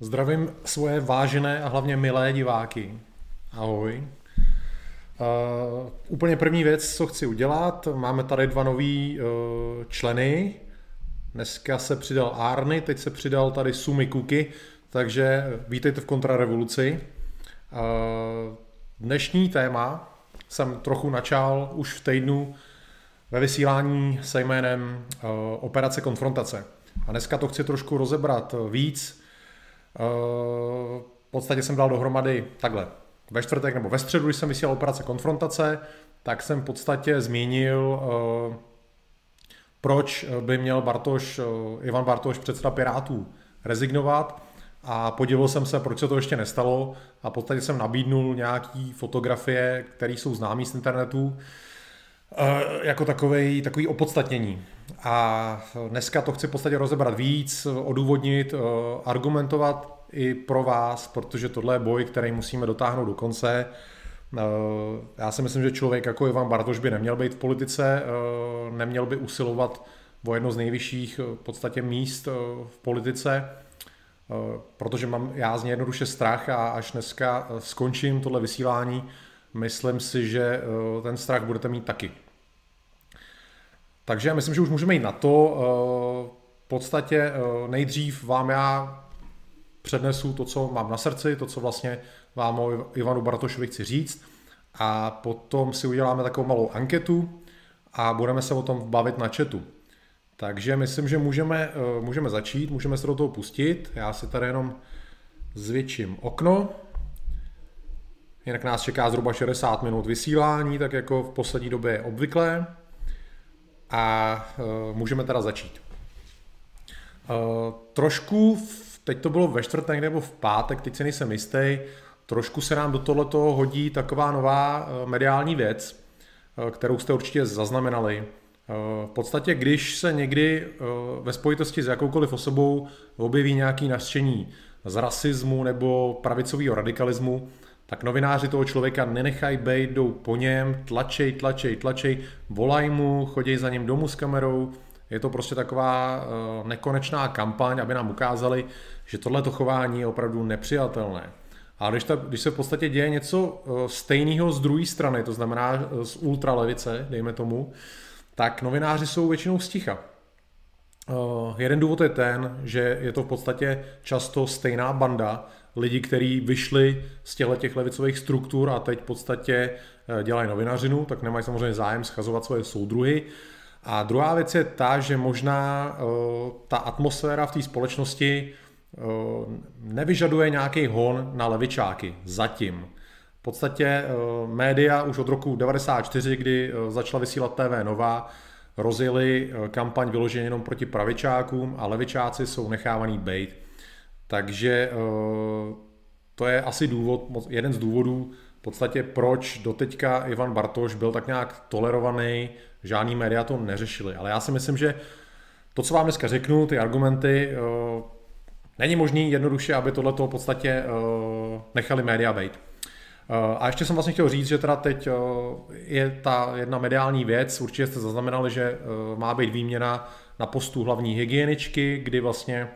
Zdravím svoje vážené a hlavně milé diváky. Ahoj. Uh, úplně první věc, co chci udělat, máme tady dva nový uh, členy. Dneska se přidal Arny, teď se přidal tady Sumi Kuky, takže vítejte v kontrarevoluci. Uh, dnešní téma jsem trochu načal už v týdnu ve vysílání se jménem uh, Operace konfrontace. A dneska to chci trošku rozebrat víc, v podstatě jsem dal dohromady takhle. Ve čtvrtek nebo ve středu, když jsem vysílal operace konfrontace, tak jsem v podstatě zmínil, eh, proč by měl Bartoš, eh, Ivan Bartoš, předseda Pirátů, rezignovat. A podíval jsem se, proč se to ještě nestalo. A v podstatě jsem nabídnul nějaký fotografie, které jsou známé z internetu, jako takový, takový opodstatnění. A dneska to chci v podstatě rozebrat víc, odůvodnit, argumentovat i pro vás, protože tohle je boj, který musíme dotáhnout do konce. Já si myslím, že člověk jako Ivan Bartoš by neměl být v politice, neměl by usilovat o jedno z nejvyšších v podstatě míst v politice, protože mám já z něj jednoduše strach a až dneska skončím tohle vysílání, myslím si, že ten strach budete mít taky. Takže myslím, že už můžeme jít na to. Eh, v podstatě eh, nejdřív vám já přednesu to, co mám na srdci, to, co vlastně vám o Ivanu Bartošovi chci říct a potom si uděláme takovou malou anketu a budeme se o tom bavit na chatu. Takže myslím, že můžeme, eh, můžeme začít, můžeme se do toho pustit. Já si tady jenom zvětším okno. Jinak nás čeká zhruba 60 minut vysílání, tak jako v poslední době je obvyklé a uh, můžeme teda začít. Uh, trošku, teď to bylo ve čtvrtek nebo v pátek, teď se nejsem jistý, trošku se nám do tohoto hodí taková nová uh, mediální věc, uh, kterou jste určitě zaznamenali. V podstatě, když se někdy ve spojitosti s jakoukoliv osobou objeví nějaký nařčení z rasismu nebo pravicového radikalismu, tak novináři toho člověka nenechají být, jdou po něm, tlačej, tlačej, tlačej, volají mu, chodí za ním domů s kamerou. Je to prostě taková uh, nekonečná kampaň, aby nám ukázali, že tohleto chování je opravdu nepřijatelné. A když, ta, když se v podstatě děje něco uh, stejného z druhé strany, to znamená uh, z ultralevice, dejme tomu, tak novináři jsou většinou sticha. Jeden důvod je ten, že je to v podstatě často stejná banda, lidi, kteří vyšli z těchto těch levicových struktur a teď v podstatě eh, dělají novinařinu, tak nemají samozřejmě zájem schazovat svoje soudruhy. A druhá věc je ta, že možná uh, ta atmosféra v té společnosti uh, nevyžaduje nějaký hon na levičáky. Zatím. V podstatě média už od roku 94, kdy začala vysílat TV Nova, rozjeli kampaň vyloženě jenom proti pravičákům a levičáci jsou nechávaný bejt. Takže eh, to je asi důvod, jeden z důvodů, v podstatě proč doteďka Ivan Bartoš byl tak nějak tolerovaný, žádný média to neřešili. Ale já si myslím, že to, co vám dneska řeknu, ty argumenty, eh, není možný jednoduše, aby tohleto v podstatě eh, nechali média být. A ještě jsem vlastně chtěl říct, že teda teď je ta jedna mediální věc, určitě jste zaznamenali, že má být výměna na postu hlavní hygieničky, kdy vlastně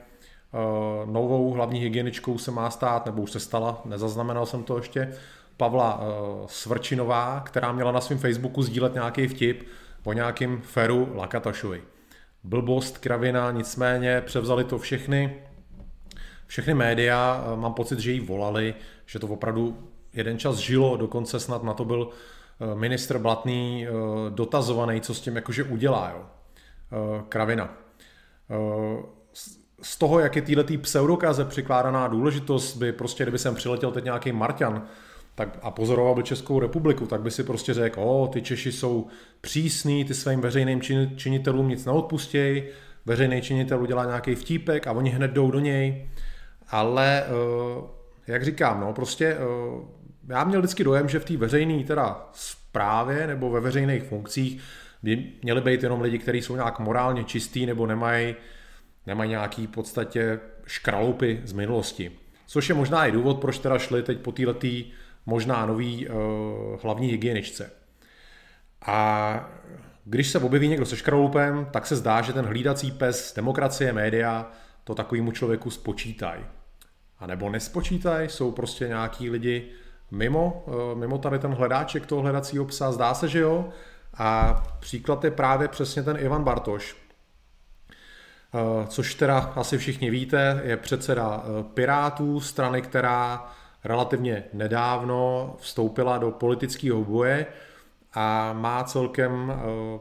novou hlavní hygieničkou se má stát, nebo už se stala, nezaznamenal jsem to ještě, Pavla eh, Svrčinová, která měla na svém Facebooku sdílet nějaký vtip o nějakým Feru Lakatašovi. Blbost, kravina, nicméně převzali to všechny, všechny média, eh, mám pocit, že jí volali, že to opravdu jeden čas žilo, dokonce snad na to byl ministr Blatný dotazovaný, co s tím jakože udělá, jo. Kravina z toho, jak je této pseudokaze přikládaná důležitost, by prostě, kdyby sem přiletěl teď nějaký Marťan tak, a pozoroval by Českou republiku, tak by si prostě řekl, o, ty Češi jsou přísní, ty svým veřejným činitelům nic neodpustějí, veřejný činitel udělá nějaký vtípek a oni hned jdou do něj. Ale, eh, jak říkám, no, prostě eh, já měl vždycky dojem, že v té veřejné teda správě nebo ve veřejných funkcích by měli být jenom lidi, kteří jsou nějak morálně čistý nebo nemají nemají nějaký v podstatě škraloupy z minulosti. Což je možná i důvod, proč teda šli teď po této možná nový uh, hlavní hygieničce. A když se objeví někdo se škraloupem, tak se zdá, že ten hlídací pes demokracie, média, to takovému člověku spočítají. a nebo nespočítají, jsou prostě nějaký lidi mimo, mimo tady ten hledáček toho hledacího psa, zdá se, že jo. A příklad je právě přesně ten Ivan Bartoš, což teda asi všichni víte, je předseda Pirátů, strany, která relativně nedávno vstoupila do politického boje a má celkem eh,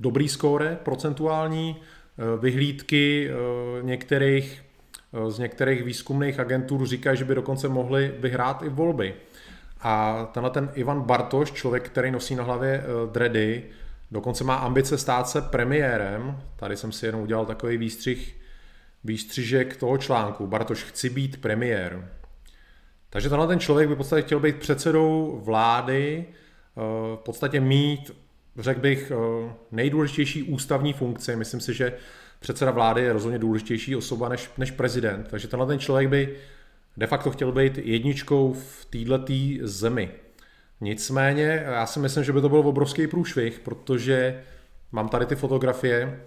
dobrý skóre procentuální. Eh, vyhlídky eh, některých, z některých výzkumných agentur říkají, že by dokonce mohli vyhrát i volby. A tenhle ten Ivan Bartoš, člověk, který nosí na hlavě dredy, dokonce má ambice stát se premiérem. Tady jsem si jenom udělal takový výstřih, výstřižek toho článku. Bartoš, chci být premiér. Takže tenhle ten člověk by v podstatě chtěl být předsedou vlády, eh, v podstatě mít, řekl bych, eh, nejdůležitější ústavní funkci. Myslím si, že předseda vlády je rozhodně důležitější osoba než, než prezident. Takže tenhle ten člověk by de facto chtěl být jedničkou v této zemi. Nicméně, já si myslím, že by to byl obrovský průšvih, protože mám tady ty fotografie,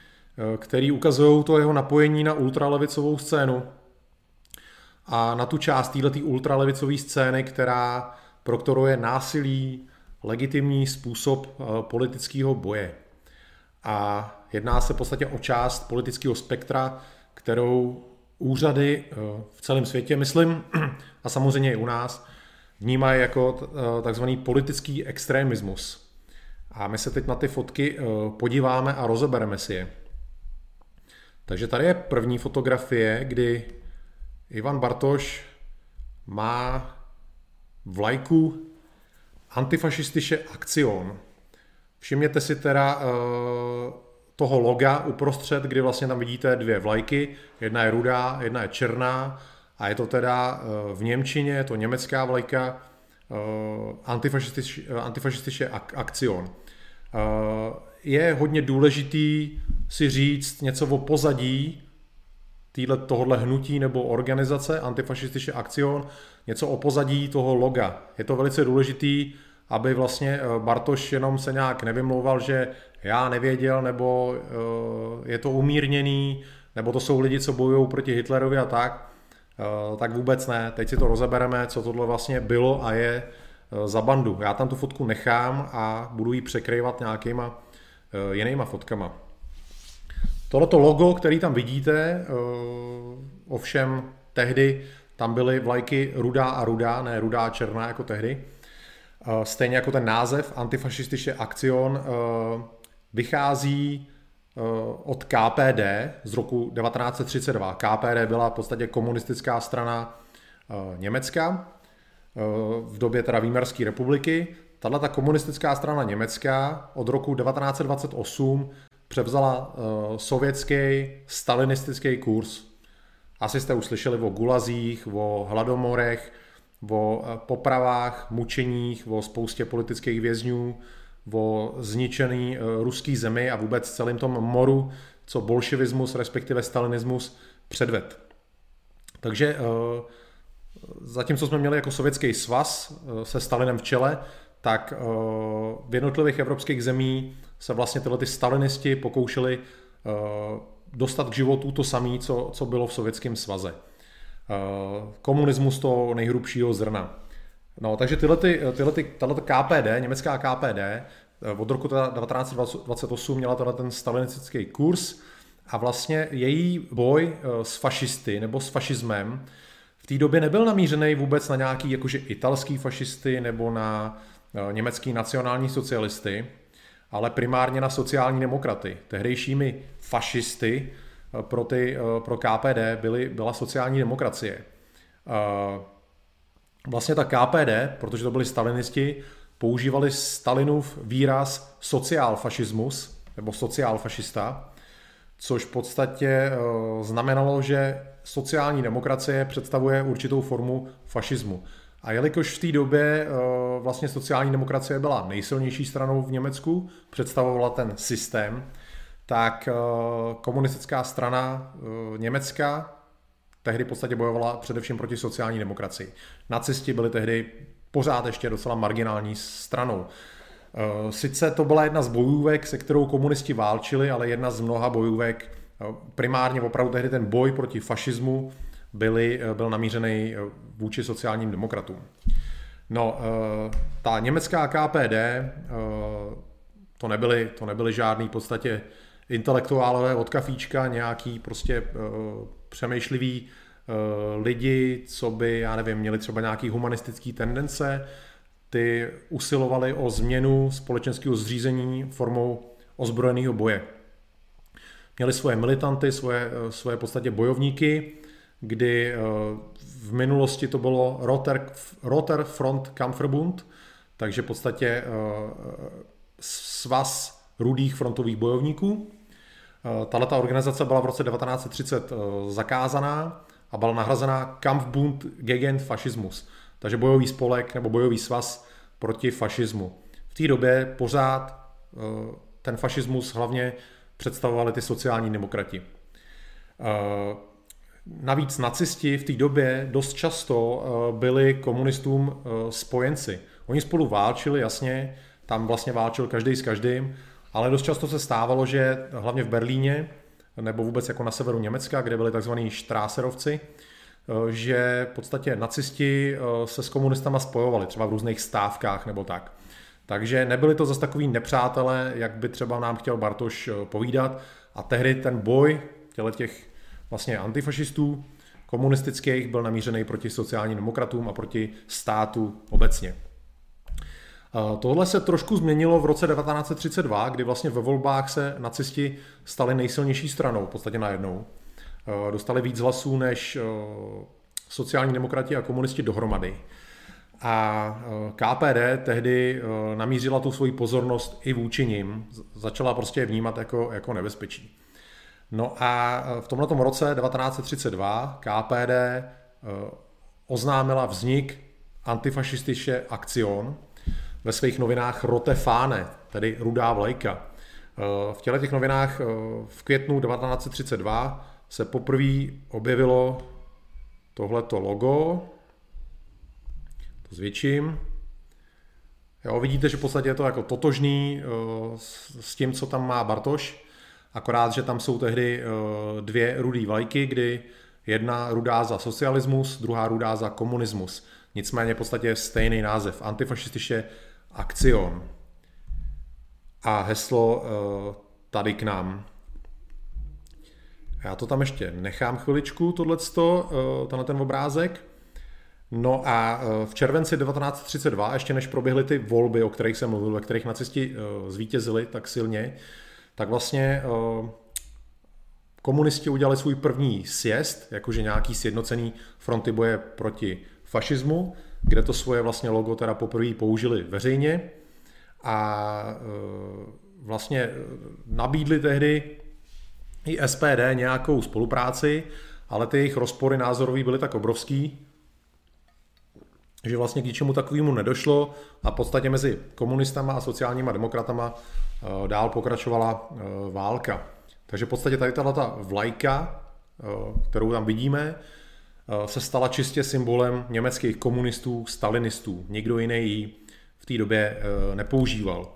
které ukazují to jeho napojení na ultralevicovou scénu a na tu část této ultralevicové scény, která, pro kterou je násilí legitimní způsob eh, politického boje. A jedná se v podstatě o část politického spektra, kterou úřady eh, v celém světě, myslím, a samozřejmě i u nás, vnímají jako eh, takzvaný politický extremismus. A my se teď na ty fotky podíváme a rozebereme si je. Takže tady je první fotografie, kdy Ivan Bartoš má vlajku antifašistische Aktion. Všimněte si teda uh, toho loga uprostřed, kdy vlastně tam vidíte dvě vlajky. Jedna je rudá, jedna je černá a je to teda uh, v Němčině, je to německá vlajka uh, antifašistische Aktion. Uh, je hodně důležitý si říct něco o pozadí týhle, tohohle hnutí nebo organizace antifašistické akcion něco o pozadí toho loga. Je to velice důležitý, aby vlastně eh, Bartoš jenom se nějak nevymlouval, že já nevěděl, nebo eh, je to umírněný, nebo to jsou lidi, co bojují proti Hitlerovi a tak, eh, tak vůbec ne. Teď si to rozebereme, co tohle vlastně bylo a je za bandu. Já tam tu fotku nechám a budu ji překrývat nějakýma jinýma fotkama. Tohleto logo, který tam vidíte, eh, ovšem tehdy tam byly vlajky rudá a rudá, ne rudá a černá jako tehdy. Eh, stejně jako ten název antifašistische Aktion eh, vychází od KPD z roku 1932. KPD byla v podstatě komunistická strana Německa v době teda Výmarské republiky. Tahle ta komunistická strana Německa od roku 1928 převzala sovětský stalinistický kurz. Asi jste uslyšeli o gulazích, o hladomorech, o popravách, mučeních, o spoustě politických vězňů, o zničený uh, ruský zemi a vůbec celým tom moru, co bolševismus, respektive stalinismus předved. Takže uh, zatímco jsme měli jako sovětský svaz uh, se Stalinem v čele, tak v jednotlivých evropských zemí se vlastně tyhle ty stalinisti pokoušeli dostat k životu to samé, co, co bylo v Sovětském svaze. Komunismus to nejhrubšího zrna. No, takže tyhle, ty, tyhle, ty, tato KPD, německá KPD, eh, od roku 1928 měla tenhle ten stalinistický kurz a vlastně její boj s fašisty nebo s fašismem v té době nebyl namířený vůbec na nějaký jakože italský fašisty nebo na německý nacionální socialisty, ale primárně na sociální demokraty. Tehdejšími fašisty eh, pro, ty, eh, pro KPD byly, byla sociální demokracie. Eh, vlastně ta KPD, protože to byli stalinisti, používali Stalinův výraz sociálfašismus nebo sociálfašista, což v podstatě znamenalo, že sociální demokracie představuje určitou formu fašismu. A jelikož v té době eh, vlastně sociální demokracie byla nejsilnější stranou v Německu, představovala ten systém, tak eh, komunistická strana eh, Německa tehdy v podstatě bojovala především proti sociální demokracii. Nacisti byli tehdy pořád ještě docela marginální stranou. Sice to byla jedna z bojůvek, se kterou komunisti válčili, ale jedna z mnoha bojůvek, primárně opravdu tehdy ten boj proti fašismu byly, byl namířený vůči sociálním demokratům. No, ta německá KPD, to nebyly, to nebyly žádný v podstatě intelektuálové od kafíčka, nějaký prostě přemýšlivý lidi, co by, já nevím, měli třeba nějaký humanistický tendence, ty usilovali o změnu společenského zřízení formou ozbrojeného boje. Měli svoje militanty, svoje, svoje podstatě bojovníky, kdy eh, v minulosti to bylo Roter, Roter Front Kampfverbund, takže v podstatě eh, svaz rudých frontových bojovníků. Eh, tato organizace byla v roce 1930 zakázaná a byla nahrazená Kampfbund gegen Faschismus, takže bojový spolek nebo bojový svaz proti fašismu. V té době pořád ten fašismus hlavně představovali ty sociální demokrati. Eh, navíc nacisti v té době dost často eh, byli komunistům eh, spojenci. Oni spolu válčili, jasně, tam vlastně válčil každý s každým, ale dost často se stávalo, že hlavně v Berlíně, nebo vůbec jako na severu Německa, kde byli tzv. štráserovci, že v podstatě nacisti se s komunistama spojovali, třeba v různých stávkách nebo tak. Takže nebyli to zase takový nepřátelé, jak by třeba nám chtěl Bartoš eh, povídat. A tehdy ten boj těle těch vlastně antifašistů komunistických byl namířený proti sociálním demokratům a proti státu obecně. Tohle se trošku změnilo v roce 1932, kdy vlastně ve volbách se nacisti stali nejsilnější stranou, v podstatě najednou. Eh, dostali víc hlasů než sociální demokrati a komunisti dohromady. A e, KPD tehdy e, namířila tu svoji pozornost i vůči nim. Začala prostě je vnímat jako, jako nebezpečí. No a e, v tomto roce 1932 KPD oznámila vznik antifašistiše Akcion ve svých novinách Rote Fáne, tedy Rudá vlajka. V těle těch novinách v květnu 1932 se poprvé objevilo tohleto logo, to zvětším. Jo, vidíte, že v podstatě je to jako totožný uh, s tím, co tam má Bartoš, akorát, že tam jsou tehdy dvě rudé vlajky, kdy jedna rudá za socialismus, druhá rudá za komunismus. Nicméně v podstatě stejný název. Antifašistiše Akcion. A heslo uh, tady k nám. Já to tam ještě nechám chviličku, tohleto, tenhle ten obrázek. No a e, v červenci 1932, ještě než proběhly ty volby, o kterých jsem mluvil, ve kterých nacisti zvítězili tak silně, tak vlastně komunisti udělali svůj první sjezd, jakože nějaký sjednocený fronty boje proti fašismu, kde to svoje vlastně logo teda poprvé použili veřejně a vlastně nabídli tehdy i SPD nějakou spolupráci, ale ty jejich rozpory názorové byly tak obrovský, že vlastně k ničemu takovému nedošlo a v podstatě mezi komunistama a sociálníma demokratama eh, dál pokračovala válka. Takže v podstatě tady tato vlajka, kterou tam vidíme, se stala čistě symbolem německých komunistů, stalinistů. Nikdo jiný ji v té době nepoužíval.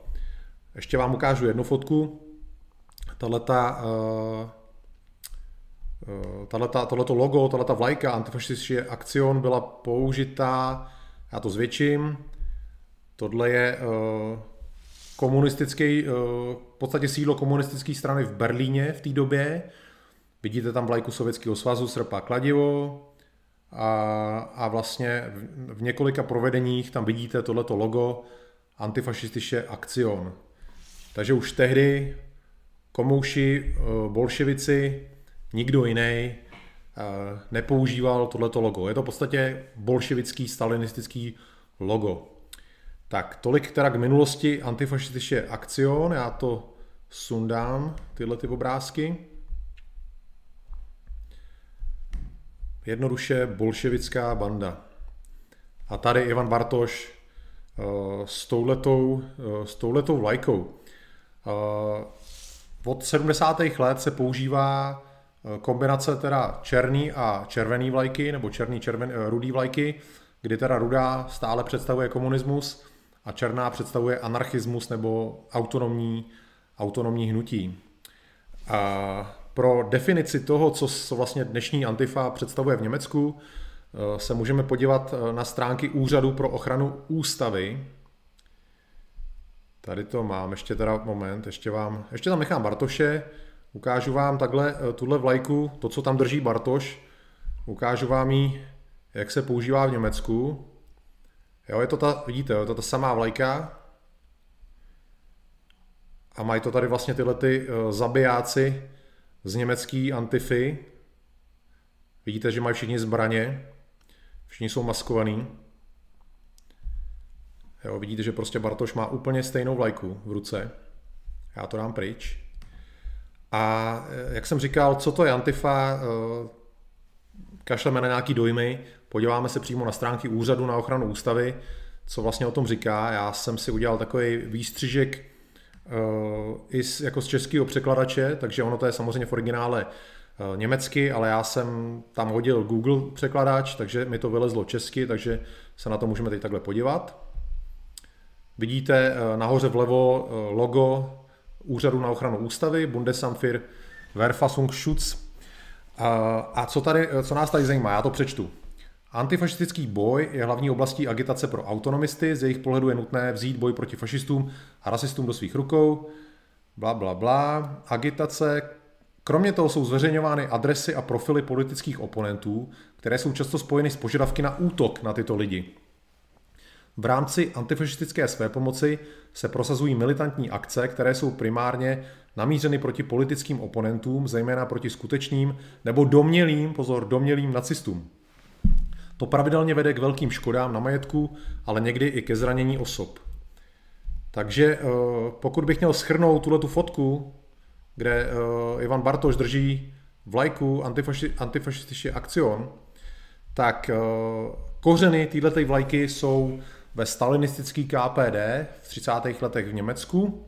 Ještě vám ukážu jednu fotku. Tohleto logo, tato vlajka antifašistické akcion byla použitá já to zvětším. Tohle je komunistický, v podstatě sídlo komunistické strany v Berlíně v té době. Vidíte tam vlajku Sovětského svazu, srpa kladivo a, a vlastně v, v několika provedeních tam vidíte tohleto logo antifašistiše Akcion. Takže už tehdy komouši, uh, bolševici, nikdo jiný Eh, nepoužíval tohleto logo. Je to v podstatě bolševický, stalinistický logo. Tak, tolik teda k minulosti antifašistiště Akcion, já to sundám, tyhle ty obrázky. Jednoduše bolševická banda. A tady Ivan Bartoš uh, s touhletou, uh, s touhletou vlajkou. Uh, od 70. let se používá Eh, kombinace teda černý a červený vlajky, nebo černý, červen, eh, rudý vlajky, kdy teda rudá stále představuje komunismus a černá představuje anarchismus nebo autonomní, autonomní hnutí. A pro definici toho, co vlastně dnešní Antifa představuje v Německu, se můžeme podívat na stránky Úřadu pro ochranu ústavy. Tady to mám, ještě teda moment, ještě vám, ještě tam nechám Bartoše, ukážu vám takhle tuhle vlajku, to, co tam drží Bartoš, ukážu vám ji, jak se používá v Německu. Jo, je to ta, vidíte, je to ta samá vlajka. A mají to tady vlastně tyhle ty zabijáci z německý antify. Vidíte, že mají všichni zbraně. Všichni jsou maskovaní. Jo, vidíte, že prostě Bartoš má úplně stejnou vlajku v ruce. Já to dám pryč. A eh, jak jsem říkal, co to je Antifa, eh, kašleme na nějaký dojmy, podíváme se přímo na stránky Úřadu na ochranu ústavy, co vlastně o tom říká. Já jsem si udělal takový výstřižek i z, jako z českého překladače, takže ono to je samozřejmě v originále uh, německy, ale já jsem tam hodil Google překladač, takže mi to vylezlo česky, takže se na to můžeme teď takhle podívat. Vidíte uh, nahoře vlevo logo Úřadu na ochranu ústavy, Bundesamt für Verfassungsschutz. A co, tady, co nás tady zajímá, já to přečtu. Antifašistický boj je hlavní oblastí agitace pro autonomisty, z jejich pohledu je nutné vzít boj proti fašistům a rasistům do svých rukou, bla, bla, bla. Agitace. Kromě toho jsou zveřejňovány adresy a profily politických oponentů, které jsou často spojeny s požadavky na útok na tyto lidi. V rámci antifašistické své pomoci se prosazují militantní akce, které jsou primárně namířeny proti politickým oponentům, zejména proti skutečným nebo domělým, pozor, domělým nacistům. To pravidelně vede k velkým škodám na majetku, ale někdy i ke zranění osob. Takže eh, pokud bych měl schrnout tuhle tu fotku, kde eh, Ivan Bartoš drží vlajku antifaši, antifašistiště akcion, tak eh, kořeny této vlajky jsou ve stalinistický KPD v 30. letech v Německu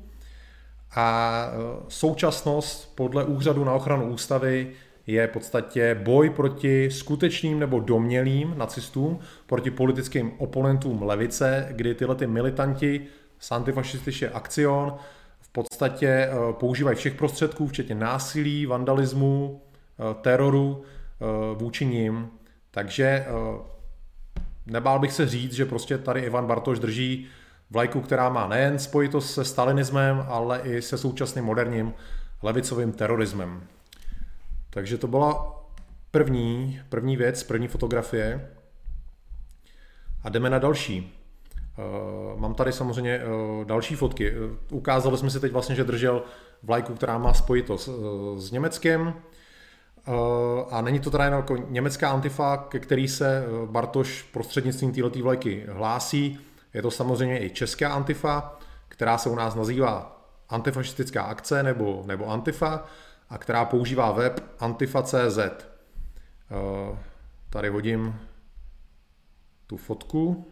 a současnost podle Úřadu na ochranu ústavy je v podstatě boj proti skutečným nebo domělým nacistům, proti politickým oponentům levice, kdy tyhle ty militanti z antifašistiště akcion v podstatě eh, používají všech prostředků, včetně násilí, vandalismu, eh, teroru eh, vůči ním. Takže nebál bych se říct, že prostě tady Ivan Bartoš drží vlajku, která má nejen spojitost se stalinismem, ale i se současným moderním levicovým terorismem. Takže to byla první, první věc, první fotografie. A jdeme na další. Uh, mám tady samozřejmě uh, další fotky. Uh, ukázali jsme si teď vlastně, že držel vlajku, která má spojitost s Německem. A není to teda jen jako německá antifa, ke který se Bartoš prostřednictvím této vlajky hlásí. Je to samozřejmě i česká antifa, která se u nás nazývá antifašistická akce nebo, nebo antifa a která používá web antifa.cz. Eh, tady hodím tu fotku.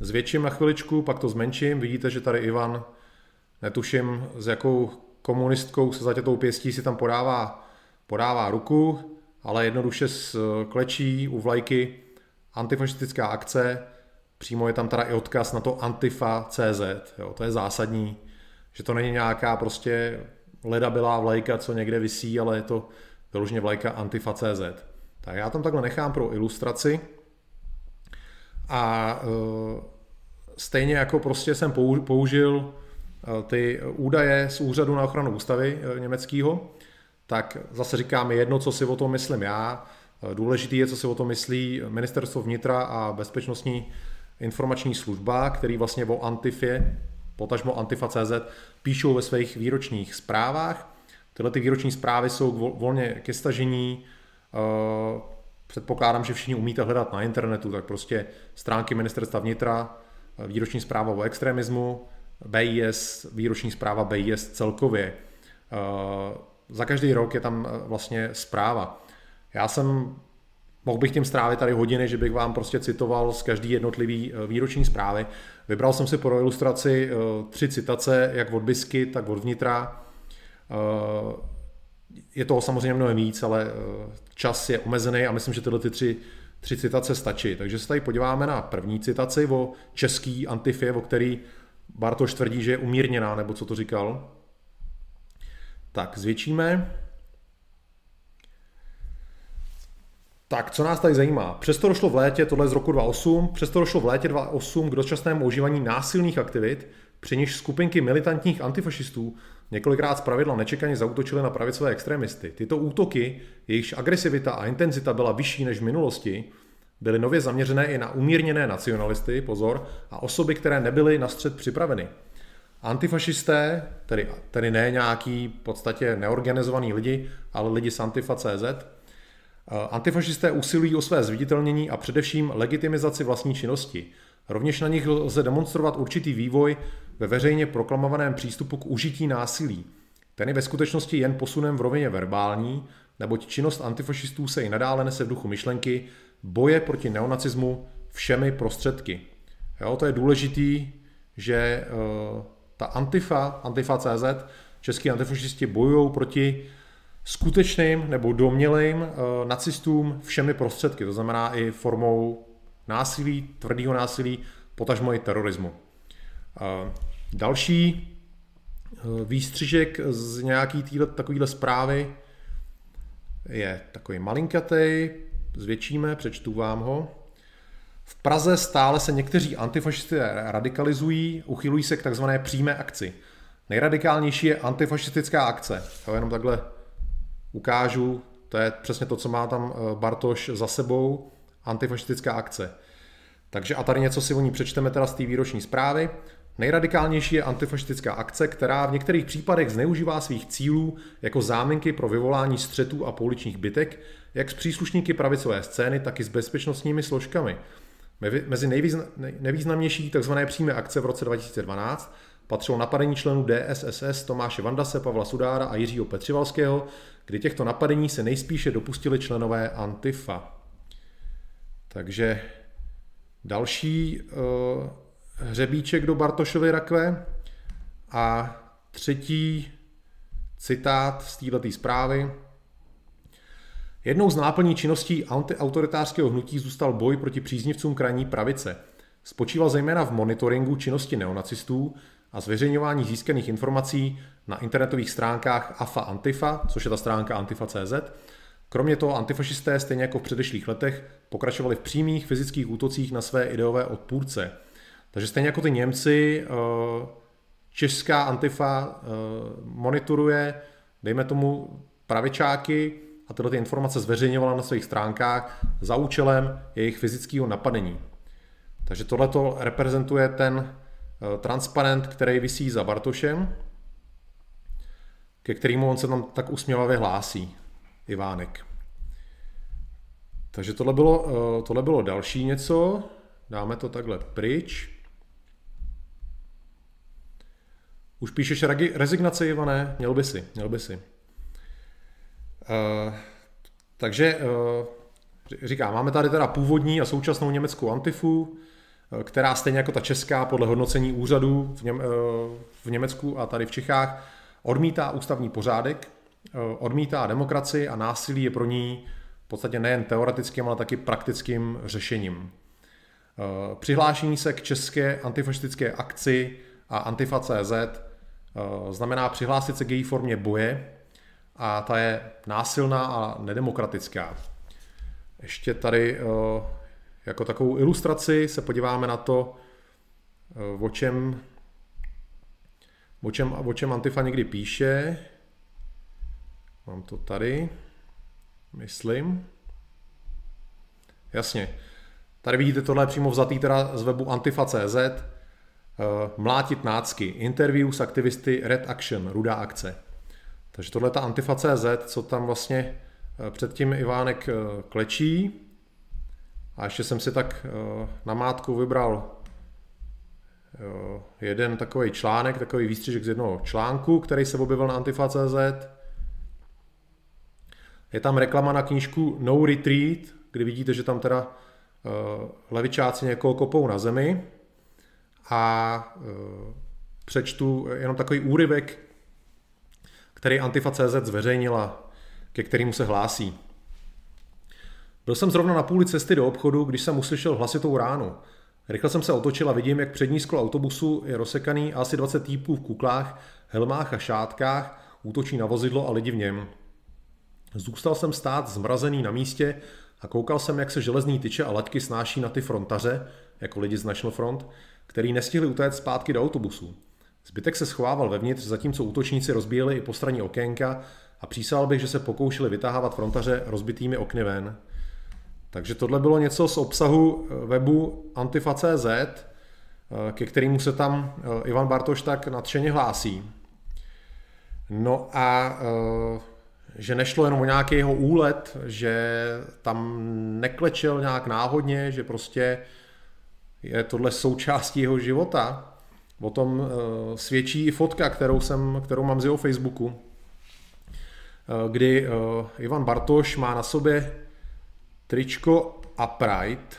Zvětším na chviličku, pak to zmenším. Vidíte, že tady Ivan, netuším s jakou komunistkou se zatětou pěstí si tam podává, podává ruku, ale jednoduše s klečí u vlajky antifašistická akce. Přímo je tam teda i odkaz na to antifa.cz. Jo, to je zásadní, že to není nějaká prostě leda byla vlajka, co někde visí, ale je to vyloženě vlajka Antifa.cz. Tak já tam takhle nechám pro ilustraci a e, stejně jako prostě jsem použil e, ty údaje z úřadu na ochranu ústavy e, německého, tak zase říkám jedno, co si o tom myslím já. Důležitý je, co si o tom myslí ministerstvo vnitra a bezpečnostní informační služba, který vlastně o Antifě potažmo Antifa.cz, píšou ve svých výročních zprávách. Tyhle ty výroční zprávy jsou volně ke stažení. Eh, předpokládám, že všichni umíte hledat na internetu, tak prostě stránky ministerstva vnitra, eh, výroční zpráva o extremismu, BIS, výroční zpráva BIS celkově. Eh, za každý rok je tam vlastně zpráva. Já jsem Mohl bych tím strávit tady hodiny, že bych vám prostě citoval z každý jednotlivý výroční zprávy. Vybral jsem si pro ilustraci eh, tři citace, jak od Bisky, tak od vnitra. Eh, je toho samozřejmě mnohem víc, ale eh, čas je omezený a myslím, že tyhle ty tři, tři citace stačí. Takže se tady podíváme na první citaci o český antifě, o který Bartoš tvrdí, že je umírněná, nebo co to říkal. Tak, zvětšíme. Tak, co nás tady zajímá? Přesto došlo v létě, tohle je z roku 2008, přesto došlo v létě 2008 k dočasnému užívání násilných aktivit, při nichž skupinky militantních antifašistů několikrát zpravidla nečekaně zautočily na pravicové extremisty. Tyto útoky, jejichž agresivita a intenzita byla vyšší než v minulosti, byly nově zaměřené i na umírněné nacionalisty, pozor, a osoby, které nebyly na střed připraveny. Antifašisté, tedy, tedy ne nějaký v podstatě neorganizovaný lidi, ale lidi z Antifa.cz, antifašisté usilují o své zviditelnění a především legitimizaci vlastní činnosti. Rovněž na nich lze demonstrovat určitý vývoj ve veřejně proklamovaném přístupu k užití násilí. Ten je ve skutečnosti jen posunem v rovině verbální, neboť činnost antifašistů se i nadále nese v duchu myšlenky boje proti neonacismu všemi prostředky. Jo, to je důležitý, že uh, ta Antifa, Antifa.cz, český antifašisti bojují proti skutečným nebo domělým uh, nacistům všemi prostředky, to znamená i formou násilí, tvrdého násilí, potažmo i terorismu. Uh, další uh, výstřižek z nějaký týhle, takovýhle zprávy je takový malinkatý, zvětšíme, přečtu vám ho. V Praze stále se někteří antifašisté radikalizují, uchylují se k takzvané přímé akci. Nejradikálnější je antifašistická akce. To jenom takhle ukážu, to je přesně to, co má tam eh, Bartoš za sebou, antifašistická akce. Takže a tady něco si o ní přečteme teda z té výroční zprávy. Nejradikálnější je antifašistická akce, která v některých případech zneužívá svých cílů jako záminky pro vyvolání střetů a pouličních bytek, jak s příslušníky pravicové scény, tak i s bezpečnostními složkami. Mezi nejvýznamnější tzv. přímé akce v roce 2012 patřilo napadení členů DSSS Tomáše Vandase, Pavla Sudára a Jiřího Petřivalského, kdy těchto napadení se nejspíše dopustili členové Antifa. Takže další uh, hřebíček do Bartošovy rakve a třetí citát z této zprávy. Jednou z náplní činností antiautoritářského hnutí zůstal boj proti příznivcům krajní pravice. Spočíval zejména v monitoringu činnosti neonacistů, a zveřejňování získaných informací na internetových stránkách AFA Antifa, což je ta stránka antifa.cz. Kromě toho antifašisté, stejně jako v předešlých letech, pokračovali v přímých fyzických útocích na své ideové odpůrce. Takže stejně jako ty Němci, eh, česká antifa eh, monitoruje, dejme tomu, pravičáky a tyhle ty informace zveřejňovala na svých stránkách za účelem jejich fyzického napadení. Takže tohle reprezentuje ten transparent, který visí za Bartošem, ke kterému on se tam tak usměvavě hlásí, Ivánek. Takže tohle bylo, eh, tohle bylo další něco. Dáme to takhle pryč. Už píšeš rezignace, Ivané? Měl by si, měl by si. Uh, takže uh, říkám, máme tady teda původní a současnou německou antifu, Eh, která stejně jako ta česká podle hodnocení úřadů v, Něm, eh, v Německu a tady v Čechách odmítá ústavní pořádek, eh, odmítá demokracii a násilí je pro ní v podstatě nejen teoretickým, ale taky praktickým řešením. Přihlášení se k české antifašistické akci a Antifa.cz znamená přihlásit se k její formě boje a ta je násilná a nedemokratická. Ještě tady jako takovou ilustraci se podíváme na to, eh, o čem, o čem, o čem Antifa někdy píše. Mám to tady, myslím. Jasně. Tady vidíte tohle přímo vzatý teda z webu antifa.cz. Eh, mlátit nácky. Interview s aktivisty Red Action, rudá akce. Takže tohle je ta antifa.cz, co tam vlastně eh, předtím Ivánek klečí. A ještě jsem si tak uh, na mátku vybral uh, jeden takový článek, takový výstřižek z jednoho článku, který se objevil na Antifa.cz. Je tam reklama na knížku No Retreat, kdy vidíte, že tam teda uh, levičáci někoho kopou na zemi a přečtu jenom takový úryvek, který Antifa.cz zveřejnila, ke kterému se hlásí. Byl jsem zrovna na půli cesty do obchodu, když jsem uslyšel hlasitou ránu. Rychle jsem se otočil a vidím, jak přední sklo autobusu je rozsekaný a asi 20 týpů v kuklách, helmách a šátkách útočí na vozidlo a lidi v něm. Zůstal jsem stát zmrazený na místě a koukal jsem, jak se železný tyče a laťky snáší na ty frontaře, jako lidi z National Front, který nestihli utéct zpátky do autobusu. Zbytek se schovával vevnitř, zatímco útočníci rozbíjeli i postranní okénka a přísal bych, že se pokoušeli vytahávat frontaře rozbitými okny ven. Takže tohle bylo něco z obsahu eh, webu Antifa.cz, eh, ke kterému se tam eh, Ivan Bartoš tak nadšeně hlásí. No a že nešlo jenom o nějaký jeho úlet, že tam neklečel nějak náhodně, že prostě je tohle součástí jeho života. O tom svědčí i fotka, kterou, jsem, kterou mám z jeho Facebooku, kdy Ivan Bartoš má na sobě tričko Upright.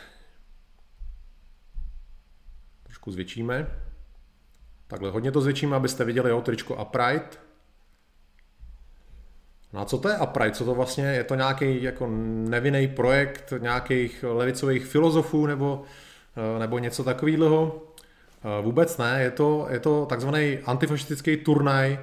Trošku zvětšíme. Takhle hodně to zvětšíme, abyste viděli jeho tričko Upright. No a co to je Upright? Co to vlastně je? to nějaký jako nevinný projekt nějakých levicových filozofů nebo, eh, nebo něco takového? Eh, vůbec ne, je to, je to takzvaný antifašistický turnaj eh,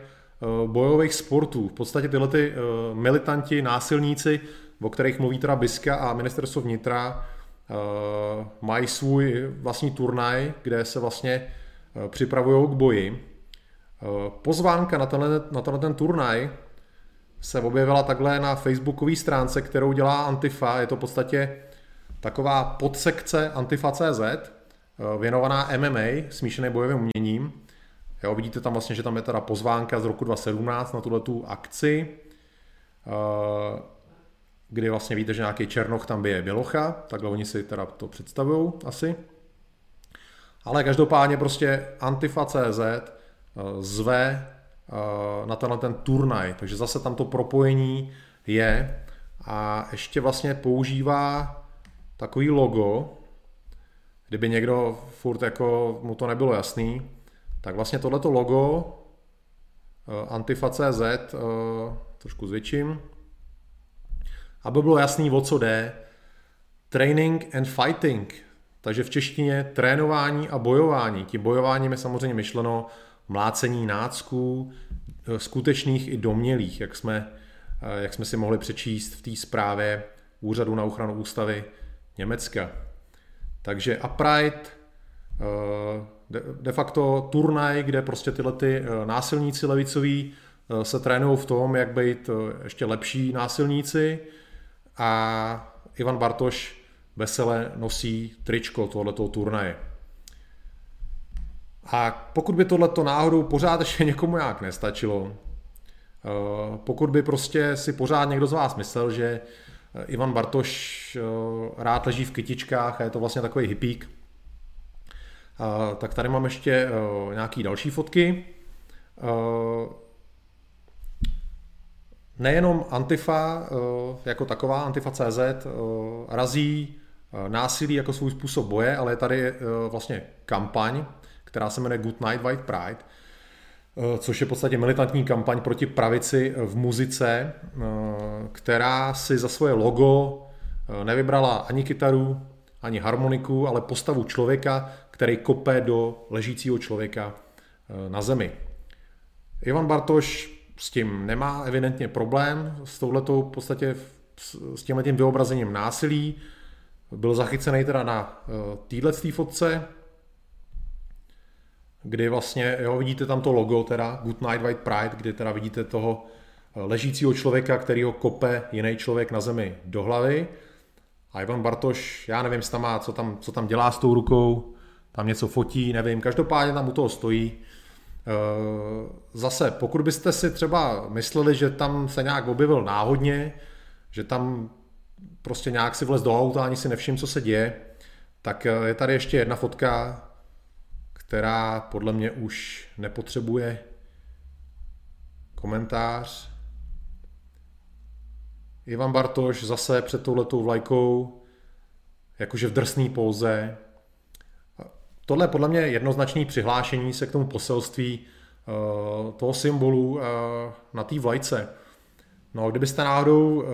bojových sportů. V podstatě tyhle ty militanti, násilníci o kterých mluví teda Biska a ministerstvo vnitra, uh, mají svůj vlastní turnaj, kde se vlastně uh, připravují k boji. Uh, pozvánka na tenhle, na tenhle ten turnaj se objevila takhle na facebookové stránce, kterou dělá Antifa. Je to v podstatě taková podsekce Antifa.cz, věnovaná MMA, smíšené bojovým uměním. Jo, vidíte tam vlastně, že tam je teda pozvánka z roku 2017 na tuhle tu akci kdy vlastně víte, že nějaký Černoch tam bije Bělocha, takhle oni si teda to představují asi. Ale každopádně prostě Antifa.cz eh, zve eh, na tenhle ten turnaj, takže zase tam to propojení je a ještě vlastně používá takový logo, kdyby někdo furt jako mu to nebylo jasný, tak vlastně tohleto logo eh, Antifa.cz trošku zvětším, aby bylo jasný, o co jde. Training and fighting, takže v češtině trénování a bojování. Tím bojováním je samozřejmě myšleno mlácení nácků, eh, skutečných i domělých, jak jsme, eh, jak jsme si mohli přečíst v té zprávě Úřadu na ochranu ústavy Německa. Takže Upright, eh, de facto turnaj, kde prostě tyhle ty násilníci levicoví se trénují v tom, jak být ještě lepší násilníci, a Ivan Bartoš vesele nosí tričko tohoto turnaje. A pokud by tohleto náhodou pořád ještě někomu nějak nestačilo, eh, pokud by prostě si pořád někdo z vás myslel, že eh, Ivan Bartoš eh, rád leží v kytičkách a je to vlastně takový hippík, tak tady mám ještě nějaký další fotky nejenom Antifa eh, jako taková, Antifa.cz, eh, razí eh, násilí jako svůj způsob boje, ale je tady vlastně kampaň, která se jmenuje Good Night White Pride, což je v podstatě militantní kampaň proti pravici v muzice, která si za svoje logo nevybrala ani kytaru, ani harmoniku, ale postavu člověka, který kope do ležícího člověka na zemi. Ivan Bartoš s tím nemá evidentně problém, s touhletou v podstatě s tím vyobrazením násilí. Byl zachycený teda na uh, téhle fotce, kdy vlastně, jo, vidíte tam to logo teda, Good Night White Pride, kdy teda vidíte toho eh, ležícího člověka, který ho kope jiný člověk na zemi do hlavy. A Ivan Bartoš, já nevím, tam má, co tam, co tam dělá s tou rukou, tam něco fotí, nevím, každopádně tam u toho stojí. Eh, zase, pokud byste si třeba mysleli, že tam se nějak objevil náhodně, že tam prostě nějak si vlez do auta, ani si nevšim, co se děje, tak eh, je tady ještě jedna fotka, která podle mě už nepotřebuje komentář. Ivan Bartoš zase před touhletou vlajkou, jakože v drsný pouze, Tohle je podle mě jednoznačné přihlášení se k tomu poselství uh, toho symbolu uh, na té vlajce. No a kdybyste náhodou uh,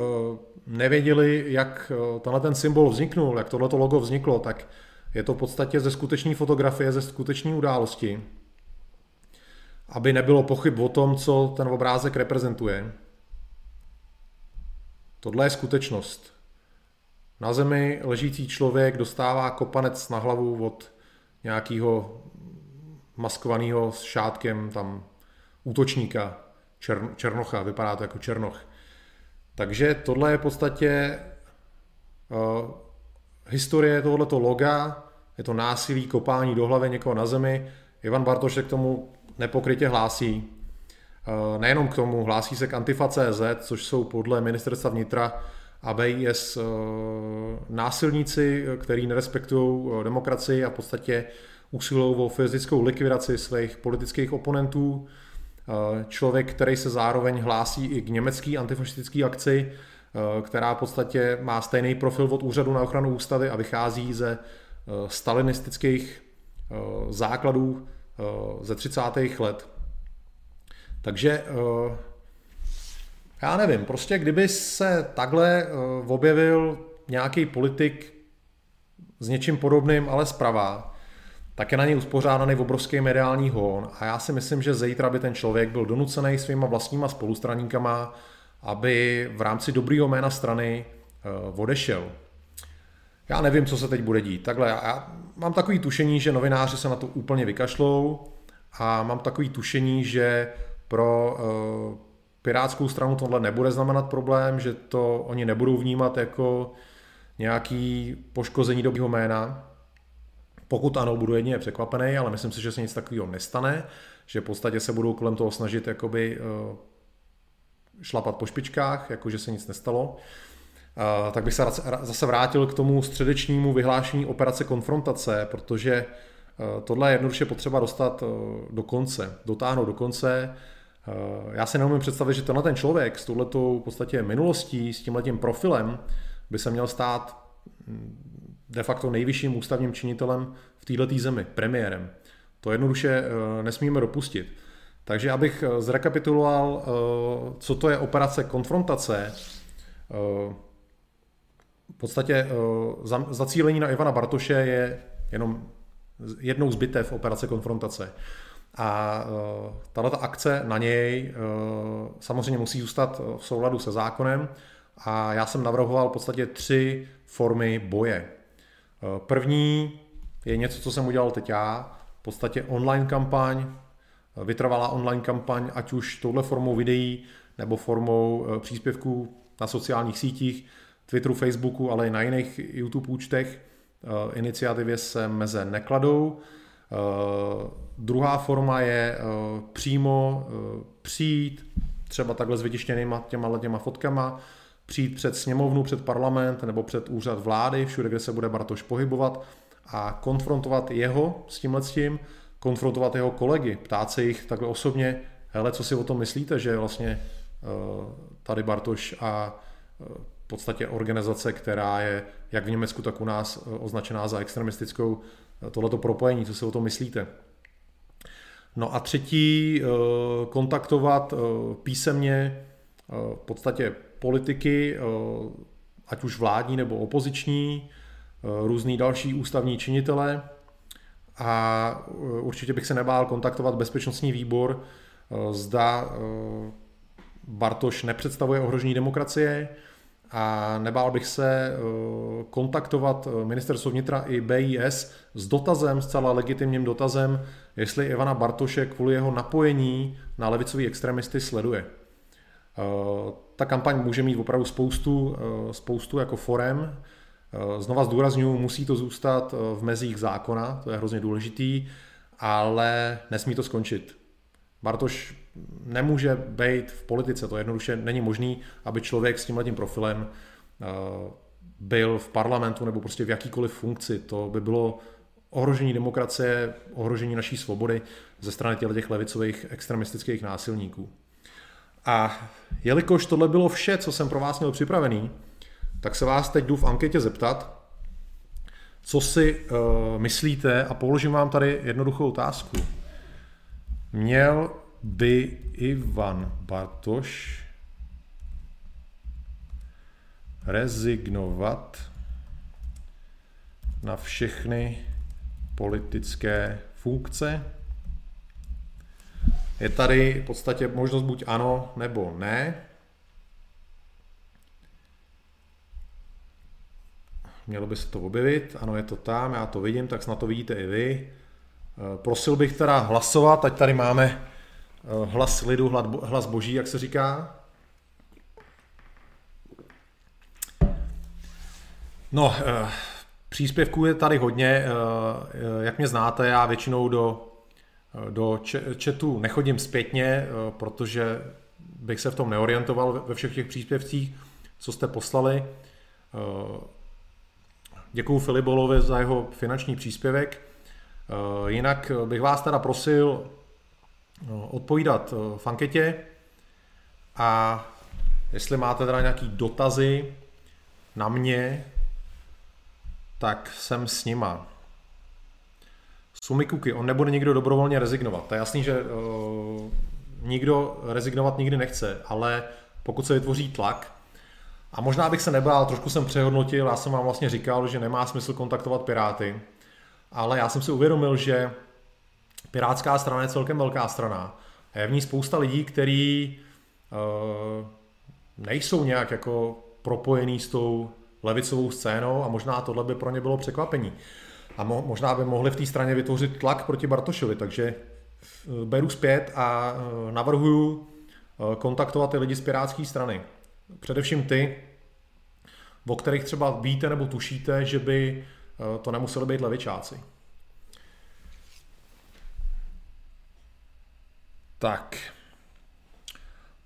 nevěděli, jak tenhle ten symbol vzniknul, jak tohleto logo vzniklo, tak je to v podstatě ze skutečné fotografie, ze skutečné události. aby nebylo pochyb o tom, co ten obrázek reprezentuje. Tohle je skutečnost. Na zemi ležící člověk dostává kopanec na hlavu od nějakého maskovaného s šátkem tam útočníka, čer, černocha, vypadá to jako černoch. Takže tohle je v podstatě uh, historie tohoto loga, je to násilí, kopání do hlavy někoho na zemi. Ivan Bartoš se k tomu nepokrytě hlásí. Uh, nejenom k tomu, hlásí se k Antifa.cz, což jsou podle ministerstva vnitra a BIS uh, násilníci, kteří nerespektují demokracii a v podstatě usilují o fyzickou likvidaci svých politických oponentů. Eh, člověk, který se zároveň hlásí i k německý antifašistický akci, eh, která v podstatě má stejný profil od úřadu na ochranu ústavy a vychází ze eh, stalinistických základů ze 30. let. Takže já nevím, prostě kdyby se takhle objevil nějaký politik s něčím podobným, ale zprava, tak je na něj uspořádaný obrovský mediální hon a já si myslím, že zítra by ten člověk byl donucený svýma vlastníma spolustraníkama, aby v rámci dobrýho jména strany uh, odešel. Já nevím, co se teď bude dít. Takhle, já mám takový tušení, že novináři se na to úplně vykašlou a mám takový tušení, že pro uh, Pirátskou stranu tohle nebude znamenat problém, že to oni nebudou vnímat jako nějaký poškození dobrýho jména, pokud ano, budu jedině překvapený, ale myslím si, že se nic takového nestane, že v podstatě se budou kolem toho snažit jakoby uh, šlapat po špičkách, jako že se nic nestalo. Uh, tak bych se zase vrátil k tomu středečnímu vyhlášení operace konfrontace, protože uh, tohle je jednoduše potřeba dostat do konce, dotáhnout do konce. Já si neumím představit, že tenhle ten člověk s touhletou v podstatě minulostí, s tímhletím profilem by se měl stát hm, de facto nejvyšším ústavním činitelem v této zemi, premiérem. To jednoduše eh, nesmíme dopustit. Takže abych eh, zrekapituloval, eh, co to je operace konfrontace, v podstatě zacílení na Ivana Bartoše je jenom jednou z bitev operace konfrontace. A tato akce na něj samozřejmě musí zůstat v souladu se zákonem a já jsem navrhoval v podstatě tři formy boje. Eh, první je něco, co jsem udělal teď já, v podstatě online kampaň, vytrvalá online kampaň, ať už touhle formou videí nebo formou příspěvků na sociálních sítích, Twitteru, Facebooku, ale i na jiných YouTube účtech. Iniciativě se meze nekladou. Druhá forma je přímo přijít, třeba takhle s vytištěnýma těma těma fotkama, přijít před sněmovnu, před parlament nebo před úřad vlády, všude, kde se bude Bartoš pohybovat a konfrontovat jeho s tímhle s tím, konfrontovat jeho kolegy, ptát se jich takhle osobně, hele, co si o tom myslíte, že vlastně uh, tady Bartoš a v podstatě organizace, která je jak v Německu, tak u nás označená za extremistickou, tohleto propojení, co si o tom myslíte. No a třetí, kontaktovat písemně v podstatě politiky, eh, ať už vládní nebo opoziční, eh, různý další ústavní činitele. A eh, určitě bych se nebál kontaktovat bezpečnostní výbor, zda Bartoš nepředstavuje ohrožení demokracie a nebál bych se kontaktovat ministerstvo vnitra i BIS s dotazem, zcela legitimním dotazem, jestli Ivana Bartoše kvůli jeho napojení na levicový extremisty sleduje. Eh, ta kampaň může mít opravdu spoustu, eh, spoustu jako forem. Eh, znova zdůraznuju, musí to zůstat v mezích zákona, to je hrozně důležitý, ale nesmí to skončit. Bartoš nemůže být v politice, to jednoduše není možný, aby člověk s tímhletím profilem byl v parlamentu nebo prostě v jakýkoliv funkci. To by bylo ohrožení demokracie, ohrožení naší svobody ze strany těch levicových extremistických násilníků. A jelikož tohle bylo vše, co jsem pro vás měl připravený, tak se vás teď jdu v anketě zeptat, co si uh, myslíte a položím vám tady jednoduchou otázku. Měl by Ivan Bartoš rezignovat na všechny politické funkce? Je tady v podstatě možnost buď ano nebo ne. Mělo by se to objevit, ano je to tam, já to vidím, tak snad to vidíte i vy. Eh, prosil bych teda hlasovat, ať tady máme eh, hlas lidu, hlas boží, jak se říká. No, eh, příspěvků je tady hodně. Jak mě znáte, já většinou do, do chatu nechodím zpětně, protože bych se v tom neorientoval ve všech těch příspěvcích, co jste poslali. Děkuji Filibolovi za jeho finanční příspěvek. Eh, jinak bych vás teda prosil eh, odpovídat eh, v anketě a jestli máte teda nějaký dotazy na mě, tak jsem s nima. Sumy Kuky, on nebude nikdo dobrovolně rezignovat. To je jasný, že uh, nikdo rezignovat nikdy nechce, ale pokud se vytvoří tlak, a možná bych se nebál, trošku jsem přehodnotil, já jsem vám vlastně říkal, že nemá smysl kontaktovat Piráty, ale já jsem si uvědomil, že Pirátská strana je celkem velká strana. A je v ní spousta lidí, kteří uh, nejsou nějak jako propojený s tou levicovou scénou a možná tohle by pro ně bylo překvapení. A mo- možná by mohli v té straně vytvořit tlak proti Bartošovi, takže eh, beru zpět a uh, navrhuju kontaktovat ty lidi z Pirátské strany. Především ty, o kterých třeba víte nebo tušíte, že by Eh, to nemuseli být levičáci. Tak.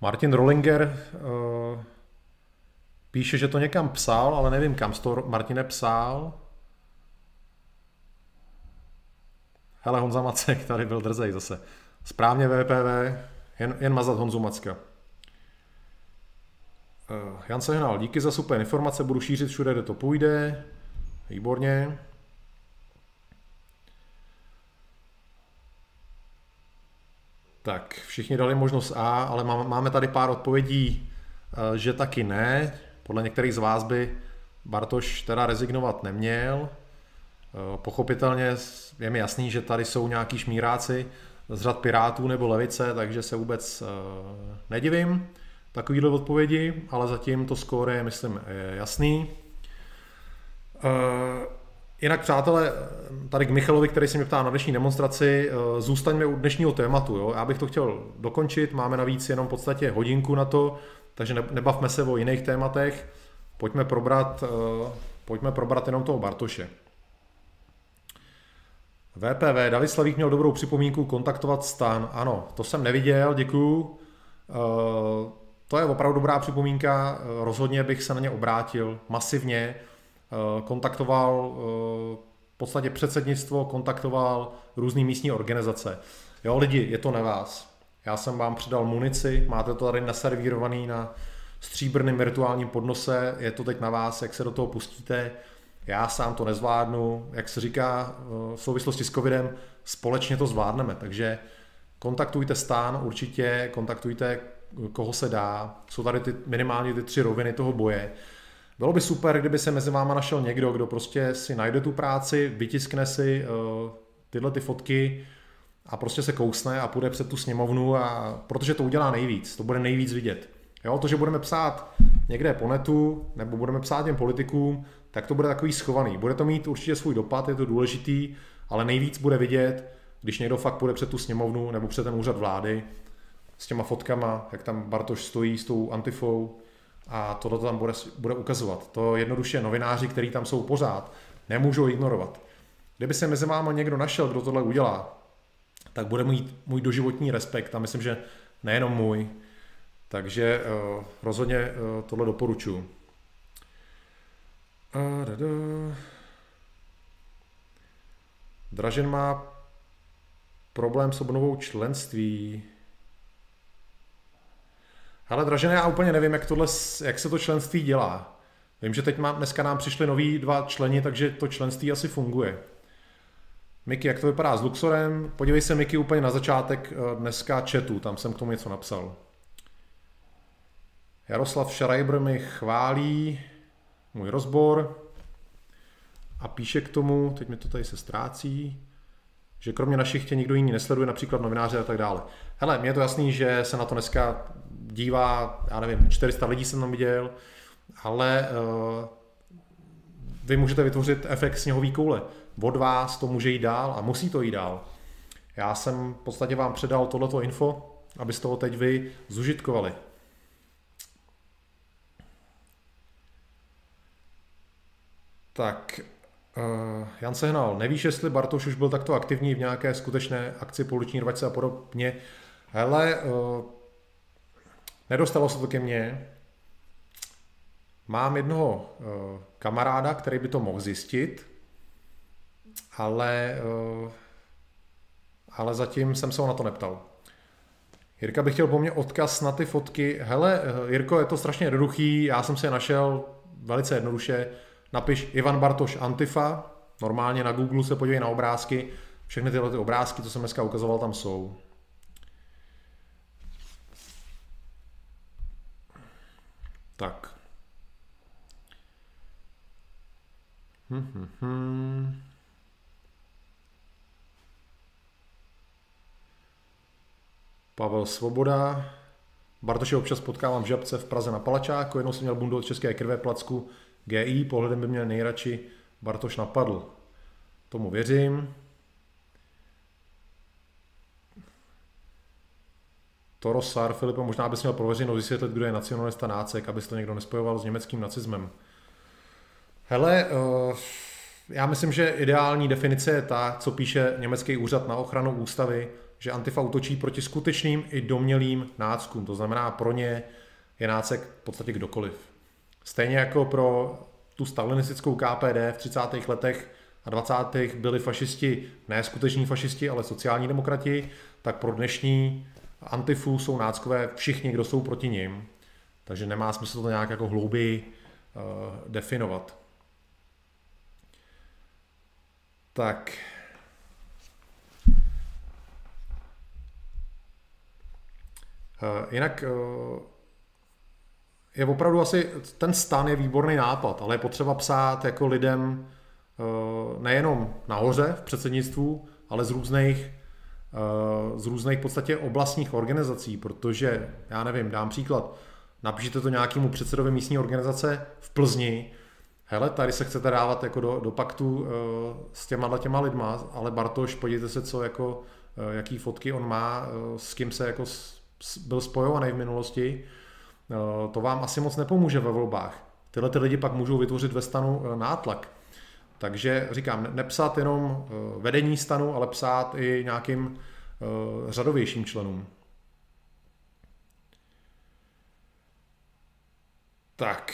Martin Rollinger uh, píše, že to někam psal, ale nevím, kam to Martine psal. Hele, Honza Macek tady byl drzej zase. Správně VPV, jen, jen mazat Honzu Macka. Uh, Jan Sehnal, díky za super informace, budu šířit všude, kde to půjde. Výborně. Tak, všichni dali možnost A, ale máme tady pár odpovědí, eh, že taky ne. Podle některých z vás by Bartoš teda rezignovat neměl. Eh, pochopitelně je mi jasný, že tady jsou nějaký šmíráci z řad Pirátů nebo Levice, takže se vůbec eh, nedivím takovýhle odpovědi, ale zatím to skóre je, myslím, jasný. Uh, jinak, přátelé, tady k Michalovi, který se mě ptá na dnešní demonstraci, uh, zůstaňme u dnešního tématu. Jo? Já bych to chtěl dokončit, máme navíc jenom v podstatě hodinku na to, takže nebavme se o jiných tématech. Pojďme probrat, uh, pojďme probrat jenom toho Bartoše. VPV, David Slavík měl dobrou připomínku kontaktovat stan. Ano, to jsem neviděl, děkuju. To je opravdu dobrá připomínka, rozhodně bych se na ně obrátil masivně. Eh, kontaktoval eh, v podstatě předsednictvo, kontaktoval různé místní organizace. Jo, lidi, je to na vás. Já jsem vám přidal munici, máte to tady naservírovaný na stříbrném virtuálním podnose, je to teď na vás, jak se do toho pustíte. Já sám to nezvládnu, jak se říká eh, v souvislosti s covidem, společně to zvládneme, takže kontaktujte stán určitě, kontaktujte koho se dá, jsou tady ty, minimálně ty tři roviny toho boje. Bylo by super, kdyby se mezi váma našel někdo, kdo prostě si najde tu práci, vytiskne si uh, tyhle ty fotky a prostě se kousne a půjde před tu sněmovnu, a, protože to udělá nejvíc, to bude nejvíc vidět. Jo, to, že budeme psát někde po netu, nebo budeme psát těm politikům, tak to bude takový schovaný. Bude to mít určitě svůj dopad, je to důležitý, ale nejvíc bude vidět, když někdo fakt půjde před tu sněmovnu nebo před ten úřad vlády s těma fotkama, jak tam Bartoš stojí s tou antifou, a tohle tam bude, bude ukazovat. To jednoduše novináři, kteří tam jsou pořád, nemůžou ignorovat. Kdyby se mezi váma někdo našel, kdo tohle udělá, tak bude mít můj doživotní respekt a myslím, že nejenom můj. Takže uh, rozhodně uh, tohle doporučuji. Dražen má problém s obnovou členství. Ale Dražené, já úplně nevím, jak, tohle, jak se to členství dělá. Vím, že teď má, dneska nám přišli noví dva členi, takže to členství asi funguje. Miky, jak to vypadá s Luxorem? Podívej se, Miky, úplně na začátek eh, dneska chatu, tam jsem k tomu něco napsal. Jaroslav Schreiber mi chválí můj rozbor a píše k tomu, teď mi to tady se ztrácí, že kromě našich tě nikdo jiný nesleduje, například novináře a tak dále. Hele, mně je to jasný, že se na to dneska dívá, já nevím, 400 lidí jsem tam viděl, ale uh, vy můžete vytvořit efekt sněhový koule. Od vás to může jít dál a musí to jít dál. Já jsem v podstatě vám předal tohleto info, abyste ho teď vy zužitkovali. Tak, uh, Jan Sehnal, nevíš, jestli Bartoš už byl takto aktivní v nějaké skutečné akci poliční rvačce a podobně. Hele, uh, nedostalo se to ke mně. Mám jednoho uh, kamaráda, který by to mohl zjistit, ale, uh, ale zatím jsem se ho na to neptal. Jirka bych chtěl po mně odkaz na ty fotky. Hele, Jirko, je to strašně jednoduchý, já jsem si je našel velice jednoduše. Napiš Ivan Bartoš Antifa, normálně na Google se podívej na obrázky, všechny tyhle ty obrázky, co jsem dneska ukazoval, tam jsou. Tak. Hm, hm, hm. Pavel Svoboda. Bartoše občas potkávám v Žabce v Praze na Palačáku, jednou jsem měl bundu od české krve placku GI, pohledem by mě nejradši Bartoš napadl. Tomu věřím. Toro Sar, Filipe, možná bys měl pro veřejnost vysvětlit, kdo je nacionalista nácek, aby to někdo nespojoval s německým nacismem. Hele, uh, já myslím, že ideální definice je ta, co píše německý úřad na ochranu ústavy, že Antifa útočí proti skutečným i domělým náckům. To znamená, pro ně je nácek v podstatě kdokoliv. Stejně jako pro tu stalinistickou KPD v 30. letech a 20. byli fašisti, ne skuteční fašisti, ale sociální demokrati, tak pro dnešní Antifu jsou náckové všichni, kdo jsou proti ním. Takže nemá smysl to nějak jako hlouběji uh, definovat. Tak. Uh, jinak uh, je opravdu asi, ten stan je výborný nápad, ale je potřeba psát jako lidem uh, nejenom nahoře v předsednictvu, ale z různých z různých podstatě oblastních organizací, protože, já nevím, dám příklad, napíšete to nějakému předsedovi místní organizace v Plzni, hele, tady se chcete dávat jako do, do paktu uh, s těma těma lidma, ale Bartoš, podívejte se, co jako, jaký fotky on má, s kým se jako byl spojovaný v minulosti, to vám asi moc nepomůže ve volbách. Tyhle ty lidi pak můžou vytvořit ve stanu uh, nátlak. Takže říkám, nepsat jenom uh, vedení stanu, ale psát i nějakým řadovějším členům. Tak,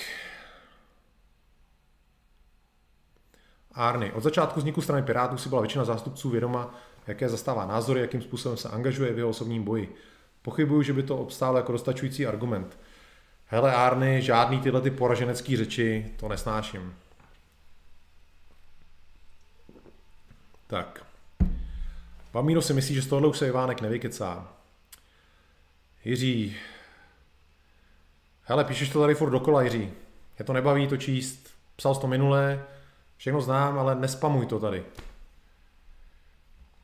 Arny. Od začátku vzniku strany Pirátů si byla většina zástupců vědoma, jaké zastává názory, jakým způsobem se angažuje v jeho osobním boji. Pochybuju, že by to obstálo jako dostačující argument. Hele Arny, žádný tyhle ty poraženecký řeči, to nesnáším. Tak. Vamíno si myslí, že z tohohle už se Ivánek nevykecá. Jiří. Hele, píšeš to tady furt dokola, Jiří. Je to nebaví to číst. Psal jsi to minule, Všechno znám, ale nespamuj to tady.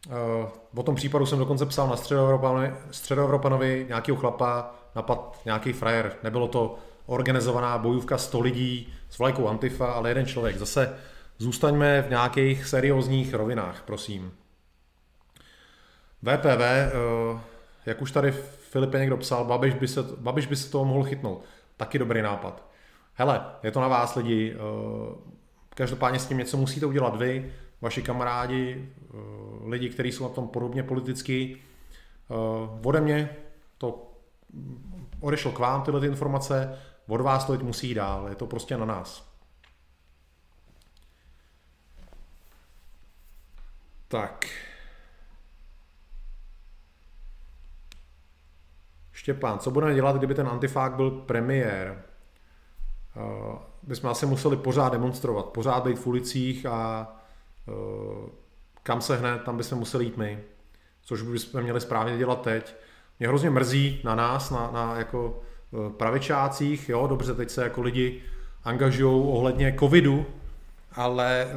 Uh, o tom případu jsem dokonce psal na středoevropanovi, středoevropanovi nějakého chlapa, napad nějaký frajer. Nebylo to organizovaná bojůvka 100 lidí s vlajkou Antifa, ale jeden člověk. Zase zůstaňme v nějakých seriózních rovinách, prosím. VPV, eh, jak už tady Filipe někdo psal, Babiš by, se, Babiš by se toho mohl chytnout. Taky dobrý nápad. Hele, je to na vás lidi, uh, Každopádně s tím něco musíte udělat vy, vaši kamarádi, eh, lidi, kteří jsou na tom podobně politicky. Eh, ode mě to odešlo k vám tyhle ty informace, od vás to teď musí dál, je to prostě na nás. Tak. Štěpán, co budeme dělat, kdyby ten antifák byl premiér? Eh, bychom asi museli pořád demonstrovat, pořád být v ulicích a uh, kam se hned, tam bychom museli jít my. Což bychom měli správně dělat teď. Mě hrozně mrzí na nás, na, na jako uh, pravičácích, jo, dobře, teď se jako lidi angažují ohledně covidu, ale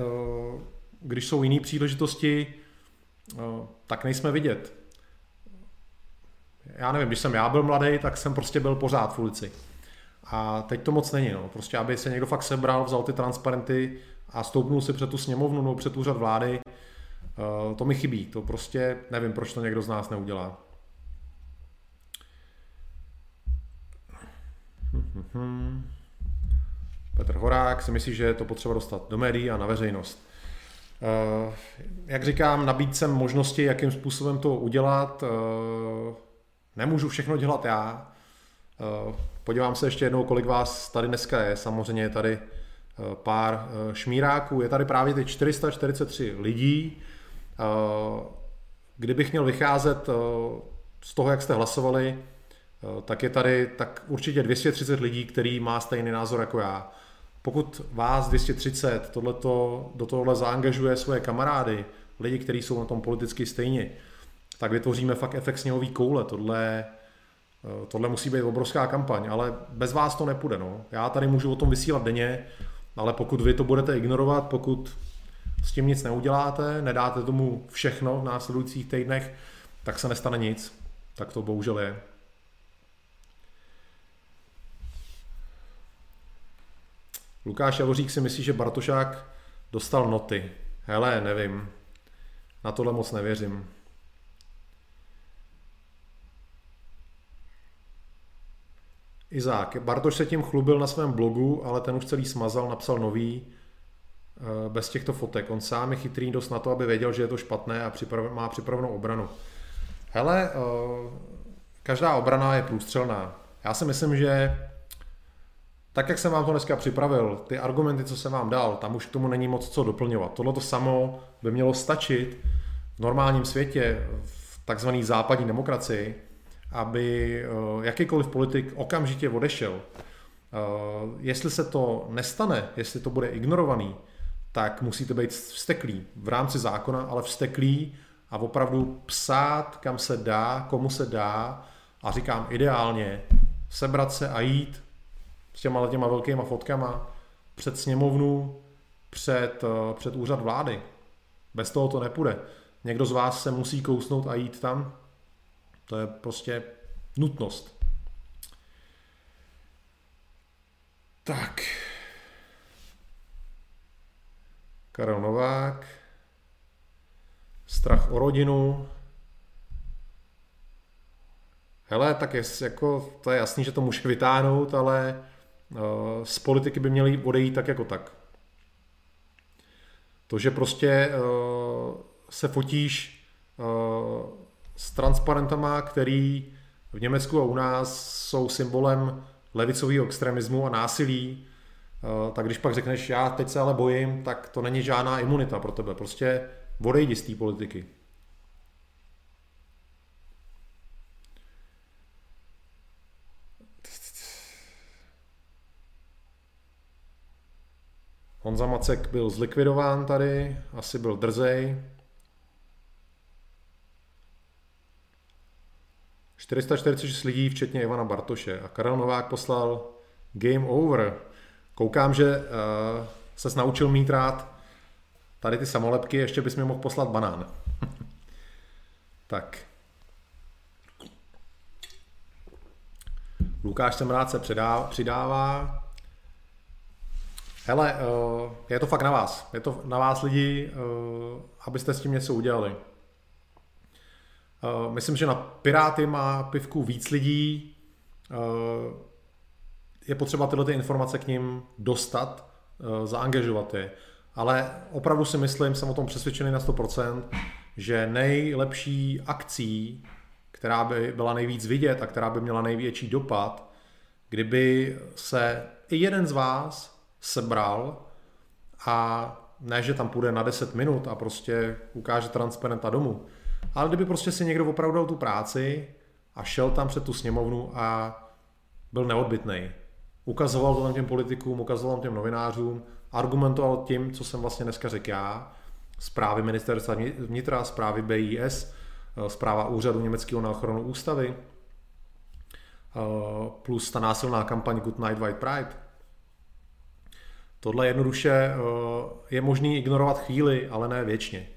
uh, když jsou jiné příležitosti, tak nejsme vidět. Já nevím, když jsem já byl mladý, tak jsem prostě byl pořád v ulici. A teď to moc není. No. Prostě, aby se někdo fakt sebral, vzal ty transparenty a stoupnul si před tu sněmovnu nebo před úřad vlády, to mi chybí. To prostě nevím, proč to někdo z nás neudělá. Petr Horák si myslí, že je to potřeba dostat do médií a na veřejnost. Eh, jak říkám, nabít jsem možnosti, jakým způsobem to udělat. Eh, nemůžu všechno dělat já. Eh, podívám se ještě jednou, kolik vás tady dneska je. Samozřejmě je tady pár šmíráků. Je tady právě teď 443 lidí. Kdybych měl vycházet z toho, jak jste hlasovali, tak je tady tak určitě 230 lidí, který má stejný názor jako já. Pokud vás 230 tohleto, do tohohle zaangažuje svoje kamarády, lidi, kteří jsou na tom politicky stejně, tak vytvoříme fakt efekt sněhový koule. Tohle, eh, tohle musí být obrovská kampaň, ale bez vás to nepůjde. No. Já tady můžu o tom vysílat denně, ale pokud vy to budete ignorovat, pokud s tím nic neuděláte, nedáte tomu všechno v následujících týdnech, tak se nestane nic. Tak to bohužel je. Lukáš Javořík si myslí, že Bartošák dostal noty. Hele, nevím. Na tohle moc nevěřím. Izák. Bartoš se tím chlubil na svém blogu, ale ten už celý smazal, napsal nový eh, bez těchto fotek. On sám je chytrý dost na to, aby věděl, že je to špatné a má připravenou obranu. Hele, eh, každá obrana je průstřelná. Já si myslím, že tak, jak jsem vám to dneska připravil, ty argumenty, co jsem vám dal, tam už k tomu není moc co doplňovat. Tohle to samo by mělo stačit v normálním světě, v takzvané západní demokracii, aby eh, jakýkoliv politik okamžitě odešel. Eh, jestli se to nestane, jestli to bude ignorovaný, tak musíte být vsteklí v rámci zákona, ale vsteklí a opravdu psát, kam se dá, komu se dá a říkám ideálně sebrat se a jít s těma těma velkýma fotkama před sněmovnu, před, eh, před úřad vlády. Bez toho to nepůjde. Někdo z vás se musí kousnout a jít tam. To je prostě nutnost. Tak. Karel Novák. Strach o rodinu. Hele, tak je, jako, to je jasný, že to může vytáhnout, ale z politiky by měly odejít tak jako tak. To, že prostě eh, se fotíš eh, s transparentama, který v Německu a u nás jsou symbolem levicového extremismu a násilí, tak když pak řekneš, já teď se ale bojím, tak to není žádná imunita pro tebe. Prostě odejdi z té politiky. Honza Macek byl zlikvidován tady, asi byl drzej. 446 lidí, včetně Ivana Bartoše. A Karel Novák poslal game over. Koukám, že uh, ses naučil mít rád tady ty samolepky, ještě bys mi mohl poslat banán. tak. Lukáš jsem rád se přidává. Hele, eh, je to fakt na vás. Je to na vás lidi, eh, abyste s tím něco udělali. Eh, myslím, že na Piráty má pivku víc lidí. Je potřeba tyhle ty informace k ním dostat, zaangažovat je. Ale opravdu si myslím, jsem o tom přesvědčený na 100%, že nejlepší akcí, která by byla nejvíc vidět a která by měla největší dopad, kdyby se i jeden z vás sebral a ne, že tam půjde na 10 minut a prostě ukáže transparenta domů, ale kdyby prostě si někdo opravdu dal tu práci a šel tam před tu sněmovnu a byl neodbitný. Ukazoval to tam těm politikům, ukazoval tam těm novinářům, argumentoval tím, co jsem vlastně dneska řekl já, zprávy ministerstva vnitra, zprávy BIS, eh, zpráva úřadu německého na ochranu ústavy, eh, plus ta násilná kampaň Good Night White Pride, Tohle jednoduše eh, je možný ignorovat chvíli, ale ne věčně.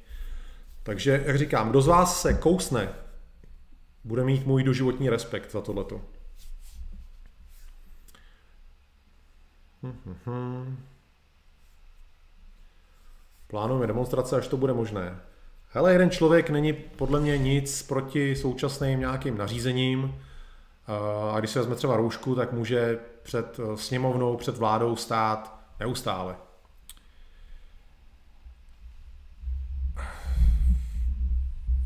Takže, jak říkám, kdo z vás se kousne, bude mít můj doživotní respekt za tohleto. Plánujeme demonstrace, až to bude možné. Hele, jeden člověk není podle mě nic proti současným nějakým nařízením. A když se vezme třeba roušku, tak může před eh, sněmovnou, před vládou stát neustále.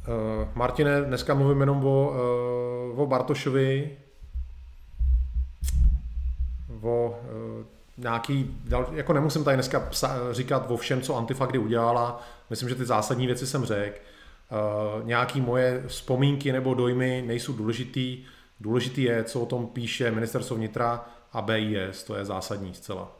Uh, Martine, dneska mluvím jenom o, uh, o Bartošovi, o uh, nějaký, jako nemusím tady dneska psa, říkat o všem, co Antifa kdy udělala, myslím, že ty zásadní věci jsem řekl. Uh, nějaký moje vzpomínky nebo dojmy nejsou důležitý, důležitý je, co o tom píše ministerstvo vnitra a BIS, to je zásadní zcela.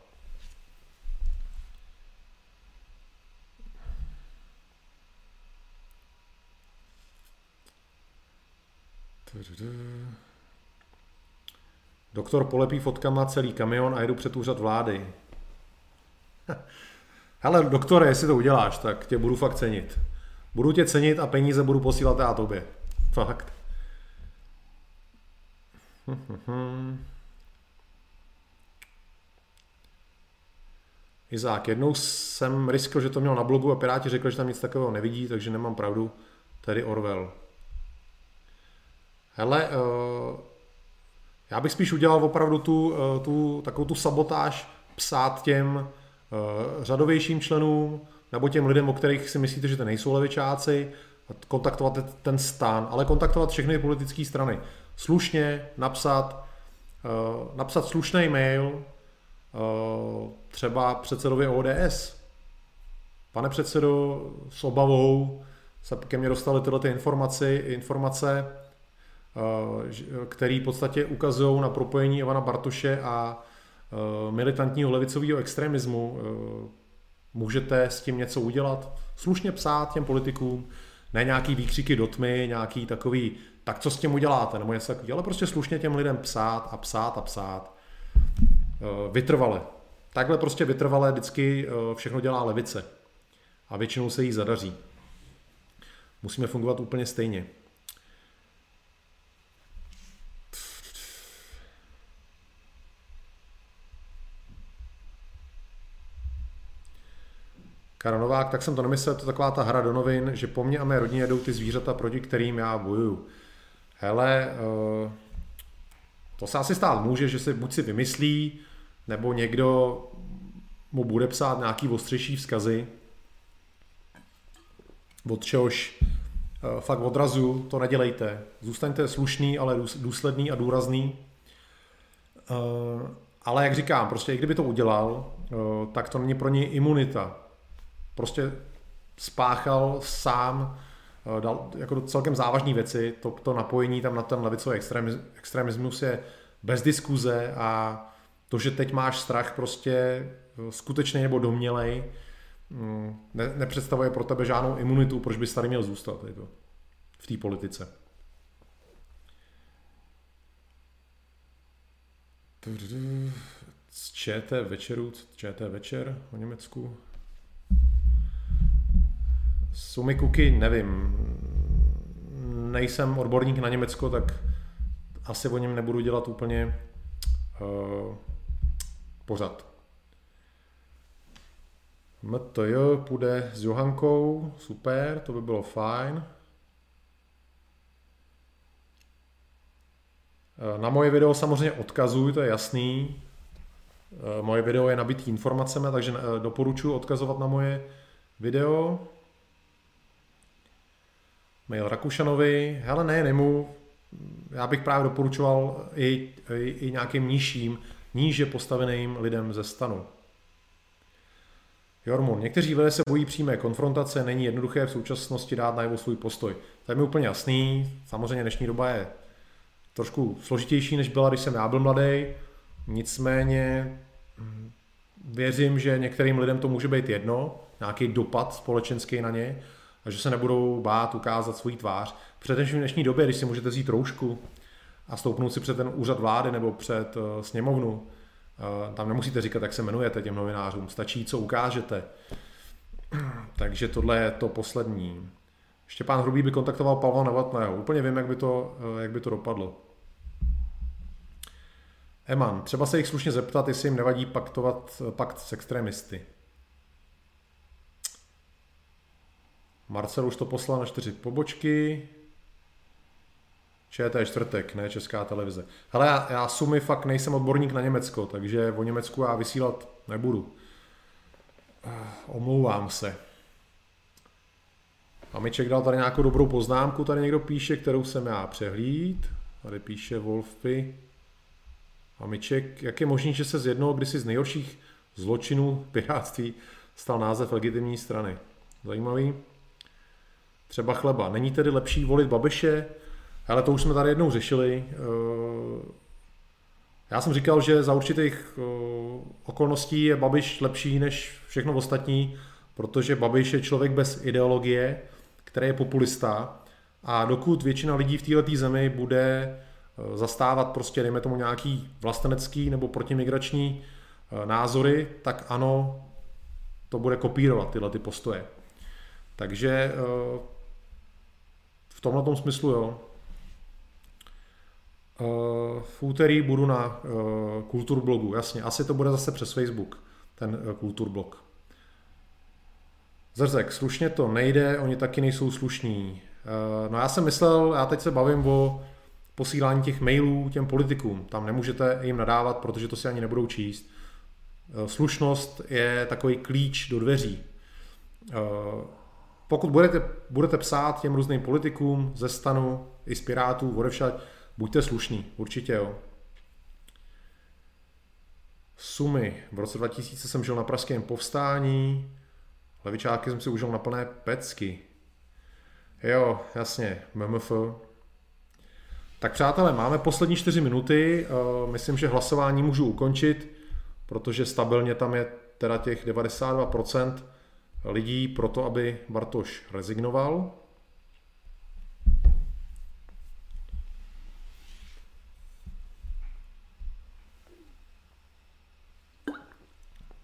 Doktor polepí fotkama celý kamion a jedu před úřad vlády. Hele, doktore, jestli to uděláš, tak tě budu fakt cenit. Budu tě cenit a peníze budu posílat já tobě. Fakt. Izák, jednou jsem riskl, že to měl na blogu a Piráti řekli, že tam nic takového nevidí, takže nemám pravdu. Tedy Orwell. Hele, uh, já bych spíš udělal opravdu tu, uh, tu takovou tu sabotáž psát těm uh, řadovějším členům nebo těm lidem, o kterých si myslíte, že to nejsou levičáci, kontaktovat ten stan, ale kontaktovat všechny politické strany. Slušně napsat, napsat slušný mail třeba předsedovi ODS. Pane předsedo, s obavou se ke mně dostaly tyhle ty informace, informace Eh, který v podstatě ukazují na propojení Ivana Bartoše a eh, militantního levicového extremismu. Eh, můžete s tím něco udělat? Slušně psát těm politikům, ne nějaký výkřiky do tmy, nějaký takový, tak co s tím uděláte, nebo něco takového, ale prostě slušně těm lidem psát a psát a psát. Vytrvale. Takhle prostě vytrvale vždycky všechno dělá levice. A většinou se jí zadaří. Musíme fungovat úplně stejně. Karel Novák, tak jsem to nemyslel, to je taková ta hra do novin, že po mně a mé rodině jdou ty zvířata, proti kterým já bojuju. Hele, eh, to se asi stát může, že se buď si vymyslí, nebo někdo mu bude psát nějaký ostřejší vzkazy, od čehož eh, fakt odrazu to nedělejte. Zůstaňte slušný, ale důsledný a důrazný. Eh, ale jak říkám, prostě i kdyby to udělal, tak to není pro něj imunita prostě spáchal sám eh, dal jako celkem závažné věci, to, to napojení tam na ten levicový extremismus je bez diskuze a to, že teď máš strach prostě eh, skutečný nebo domělej, mm, ne, nepředstavuje pro tebe žádnou imunitu, proč bys tady měl zůstat jako, v té politice. Z ČT večeru, ČT večer o Německu. Sumy Kuky, nevím. Nejsem odborník na Německo, tak asi o něm nebudu dělat úplně uh, pořad. MTJ půjde s Johankou, super, to by bylo fajn. Eh, na moje video samozřejmě odkazuj, to je jasný. Eh, moje video je nabitý informacemi, takže doporučuji odkazovat na moje video mail Rakušanovi, hele ne, nemu, já bych právě doporučoval i, i, i nějakým nižším, níže postaveným lidem ze stanu. Jormun, někteří lidé se bojí přímé konfrontace, není jednoduché v současnosti dát najevo svůj postoj. To je mi úplně jasný, samozřejmě dnešní doba je trošku složitější, než byla, když jsem já byl mladý, nicméně hm, věřím, že některým lidem to může být jedno, nějaký dopad společenský na ně, a že se nebudou bát ukázat svůj tvář. Především v dnešní době, když si můžete vzít roušku a stoupnout si před ten úřad vlády nebo před uh, sněmovnu, uh, tam nemusíte říkat, jak se jmenujete těm novinářům, stačí, co ukážete. Takže tohle je to poslední. Štěpán Hrubý by kontaktoval Pavla Novotného. Úplně vím, jak by to, eh, jak by to dopadlo. Eman, třeba se jich slušně zeptat, jestli jim nevadí paktovat pakt s extremisty. Marcel už to poslal na čtyři pobočky. ČT čtvrtek, ne Česká televize. Hele, já, já sumy fakt nejsem odborník na Německo, takže o Německu já vysílat nebudu. Eh, omlouvám se. A Miček dal tady nějakou dobrou poznámku, tady někdo píše, kterou jsem já přehlíd. Tady píše Wolfy. A Miček, jak je možné, že se z jednoho kdysi z nejhorších zločinů pirátství stal název legitimní strany? Zajímavý. Třeba chleba. Není tedy lepší volit Babiše? Ale to už jsme tady jednou řešili. Eh, já jsem říkal, že za určitých eh, okolností je Babiš lepší než všechno ostatní, protože Babiš je člověk bez ideologie, který je populista a dokud většina lidí v této zemi bude eh, zastávat prostě, dejme tomu, nějaký vlastenecký nebo protimigrační názory, tak ano, to bude kopírovat tyhle ty postoje. Takže v tomhle smyslu jo. Eh, v úterý budu na eh, kulturblogu, jasně. Asi to bude zase přes Facebook, ten eh, kulturblog. Zrzek, slušně to nejde, oni taky nejsou slušní. No já jsem myslel, já teď se bavím o posílání těch mailů těm politikům. Tam nemůžete jim nadávat, protože to si ani nebudou číst. Slušnost je takový klíč do dveří. Pokud budete, budete psát těm různým politikům ze stanu i z Pirátů, odevšať, Buďte slušní, určitě jo. Sumy. V roce 2000 jsem žil na pražském povstání, levičáky jsem si užil na plné pecky. Jo, jasně, MMF. Tak přátelé, máme poslední čtyři minuty, eh, myslím, že hlasování můžu ukončit, protože stabilně tam je teda těch 92% lidí pro to, aby Bartoš rezignoval.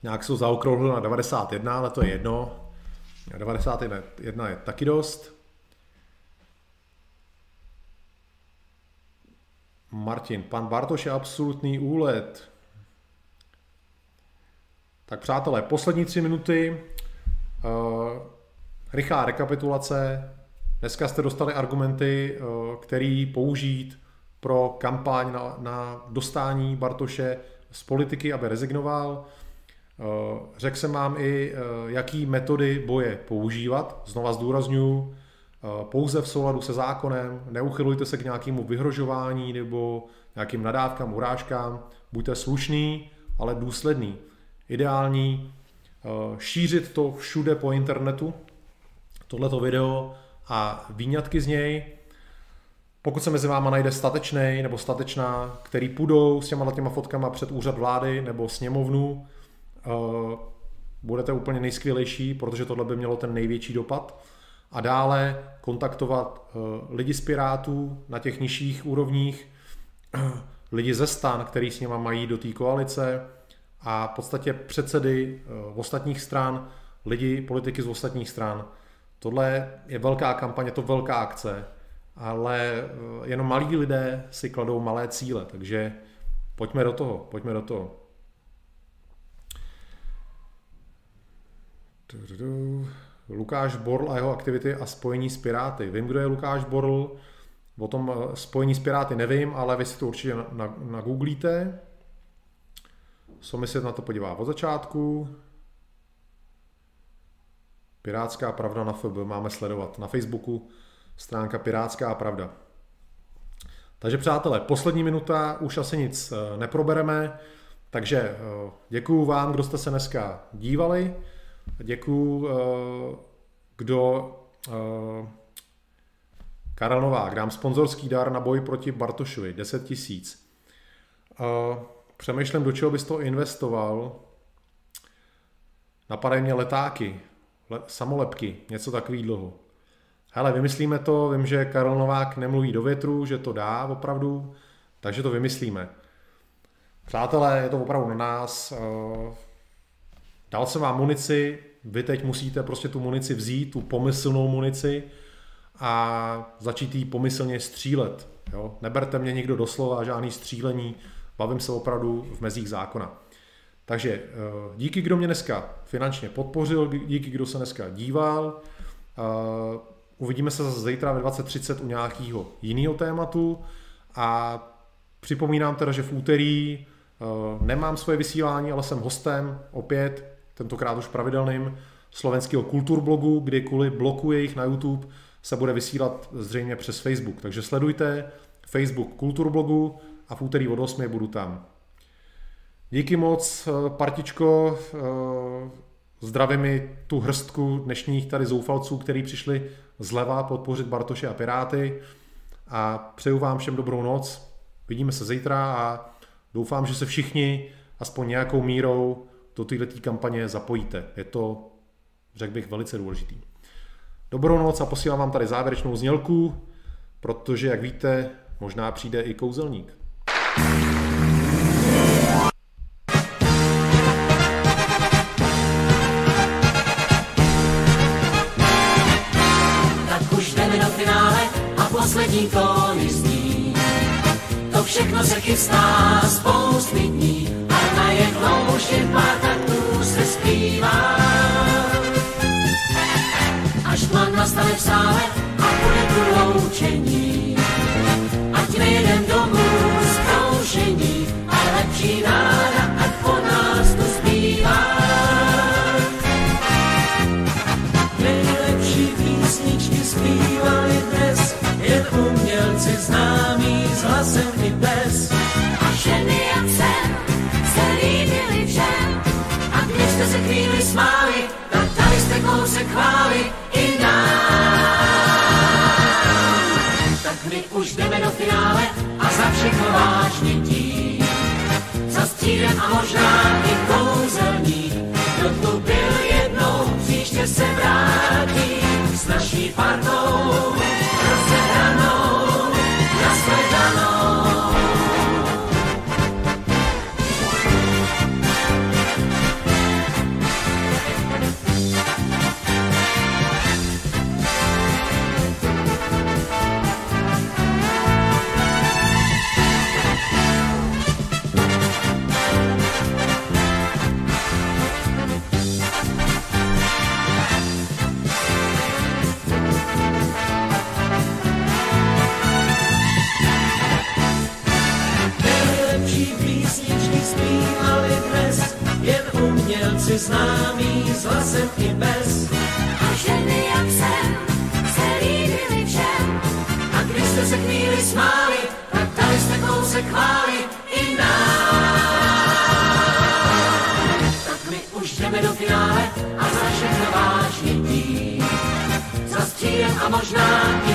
Nějak jsou zaokrouhlil na 91, ale to je jedno. 91 je taky dost. Martin, pan Bartoš je absolutní úlet. Tak přátelé, poslední tři minuty. Uh, rychlá rekapitulace. Dneska jste dostali argumenty, uh, který použít pro kampaň na, na dostání Bartoše z politiky, aby rezignoval. Eh, řekl jsem vám i, eh, jaký metody boje používat. Znova zdůraznuju, eh, pouze v souladu se zákonem, neuchylujte se k nějakému vyhrožování nebo nějakým nadávkám, urážkám. Buďte slušný, ale důsledný. Ideální šířit to všude po internetu, tohleto video a výňatky z něj. Pokud se mezi váma najde statečný nebo statečná, který půjdou s těma těma fotkama před úřad vlády nebo sněmovnu, Eh, budete úplně nejskvělejší, protože tohle by mělo ten největší dopad. A dále kontaktovat eh, lidi z Pirátů na těch nižších úrovních, lidi ze stan, který s nimi mají do té koalice a v podstatě předsedy v eh, ostatních stran, lidi, politiky z ostatních stran. Tohle je velká kampaně, to velká akce, ale jenom malí lidé si kladou malé cíle, takže pojďme do toho, pojďme do toho. Lukáš Borl a jeho aktivity a spojení s Piráty. Vím, kdo je Lukáš Borl, o tom eh, spojení s Piráty nevím, ale vy si to určitě nagooglíte. Somi se na to podívá od začátku. Pirátská pravda na FB máme sledovat na Facebooku, stránka Pirátská pravda. Takže přátelé, poslední minuta, už asi nic eh, neprobereme, takže eh, děkuju vám, kdo jste se dneska dívali. Děkuju, eh, kdo Karel Novák, dám sponzorský dar na boj proti Bartošovi, 10 tisíc. Eh, přemýšlím, do čeho bys to investoval. Napadají mě letáky, samolepky, něco takového. Hele, vymyslíme to, vím, že Karel Novák nemluví do větru, že to dá opravdu, takže to vymyslíme. Přátelé, je to opravdu na nás. Dal jsem vám munici, vy teď musíte prostě tu munici vzít, tu pomyslnou munici a začít jí pomyslně střílet. Jo? Neberte mě nikdo doslova, žádný střílení, bavím se opravdu v mezích zákona. Takže eh, díky, kdo mě dneska finančně podpořil, díky, kdo se dneska díval. Eh, uvidíme se zase zítra ve 20.30 u nějakého jiného tématu a připomínám teda, že v úterý eh, nemám svoje vysílání, ale jsem hostem opět, tentokrát už pravidelným, slovenského kulturblogu, kdy kvůli bloku jejich na YouTube se bude vysílat zřejmě přes Facebook. Takže sledujte Facebook Kulturblogu a v úterý od 8 budu tam. Díky moc, eh, partičko, eh, zdravím mi tu hrstku dnešních tady zoufalců, kteří přišli zleva podpořit Bartoše a Piráty a přeju vám všem dobrou noc. Vidíme se zítra a doufám, že se všichni aspoň nějakou mírou do této kampaně zapojíte. Je to, řekl bych, velice důležitý. Dobrou noc a posílám vám tady závěrečnou znělku, protože, jak víte, možná přijde i kouzelník. Tak už jdeme do finále a poslední tóny. To všechno se chystá a možná i kouzelník, kdo tu byl jednou, příště se vrátí s naší partou s hlasem i bez. A ženy jak jsem se líbily všem. A když jste se chvíli smáli, tak dali jste kousek chvály i nám. Tak my už jdeme do finále a za všechno vážně. Za střídem a možná i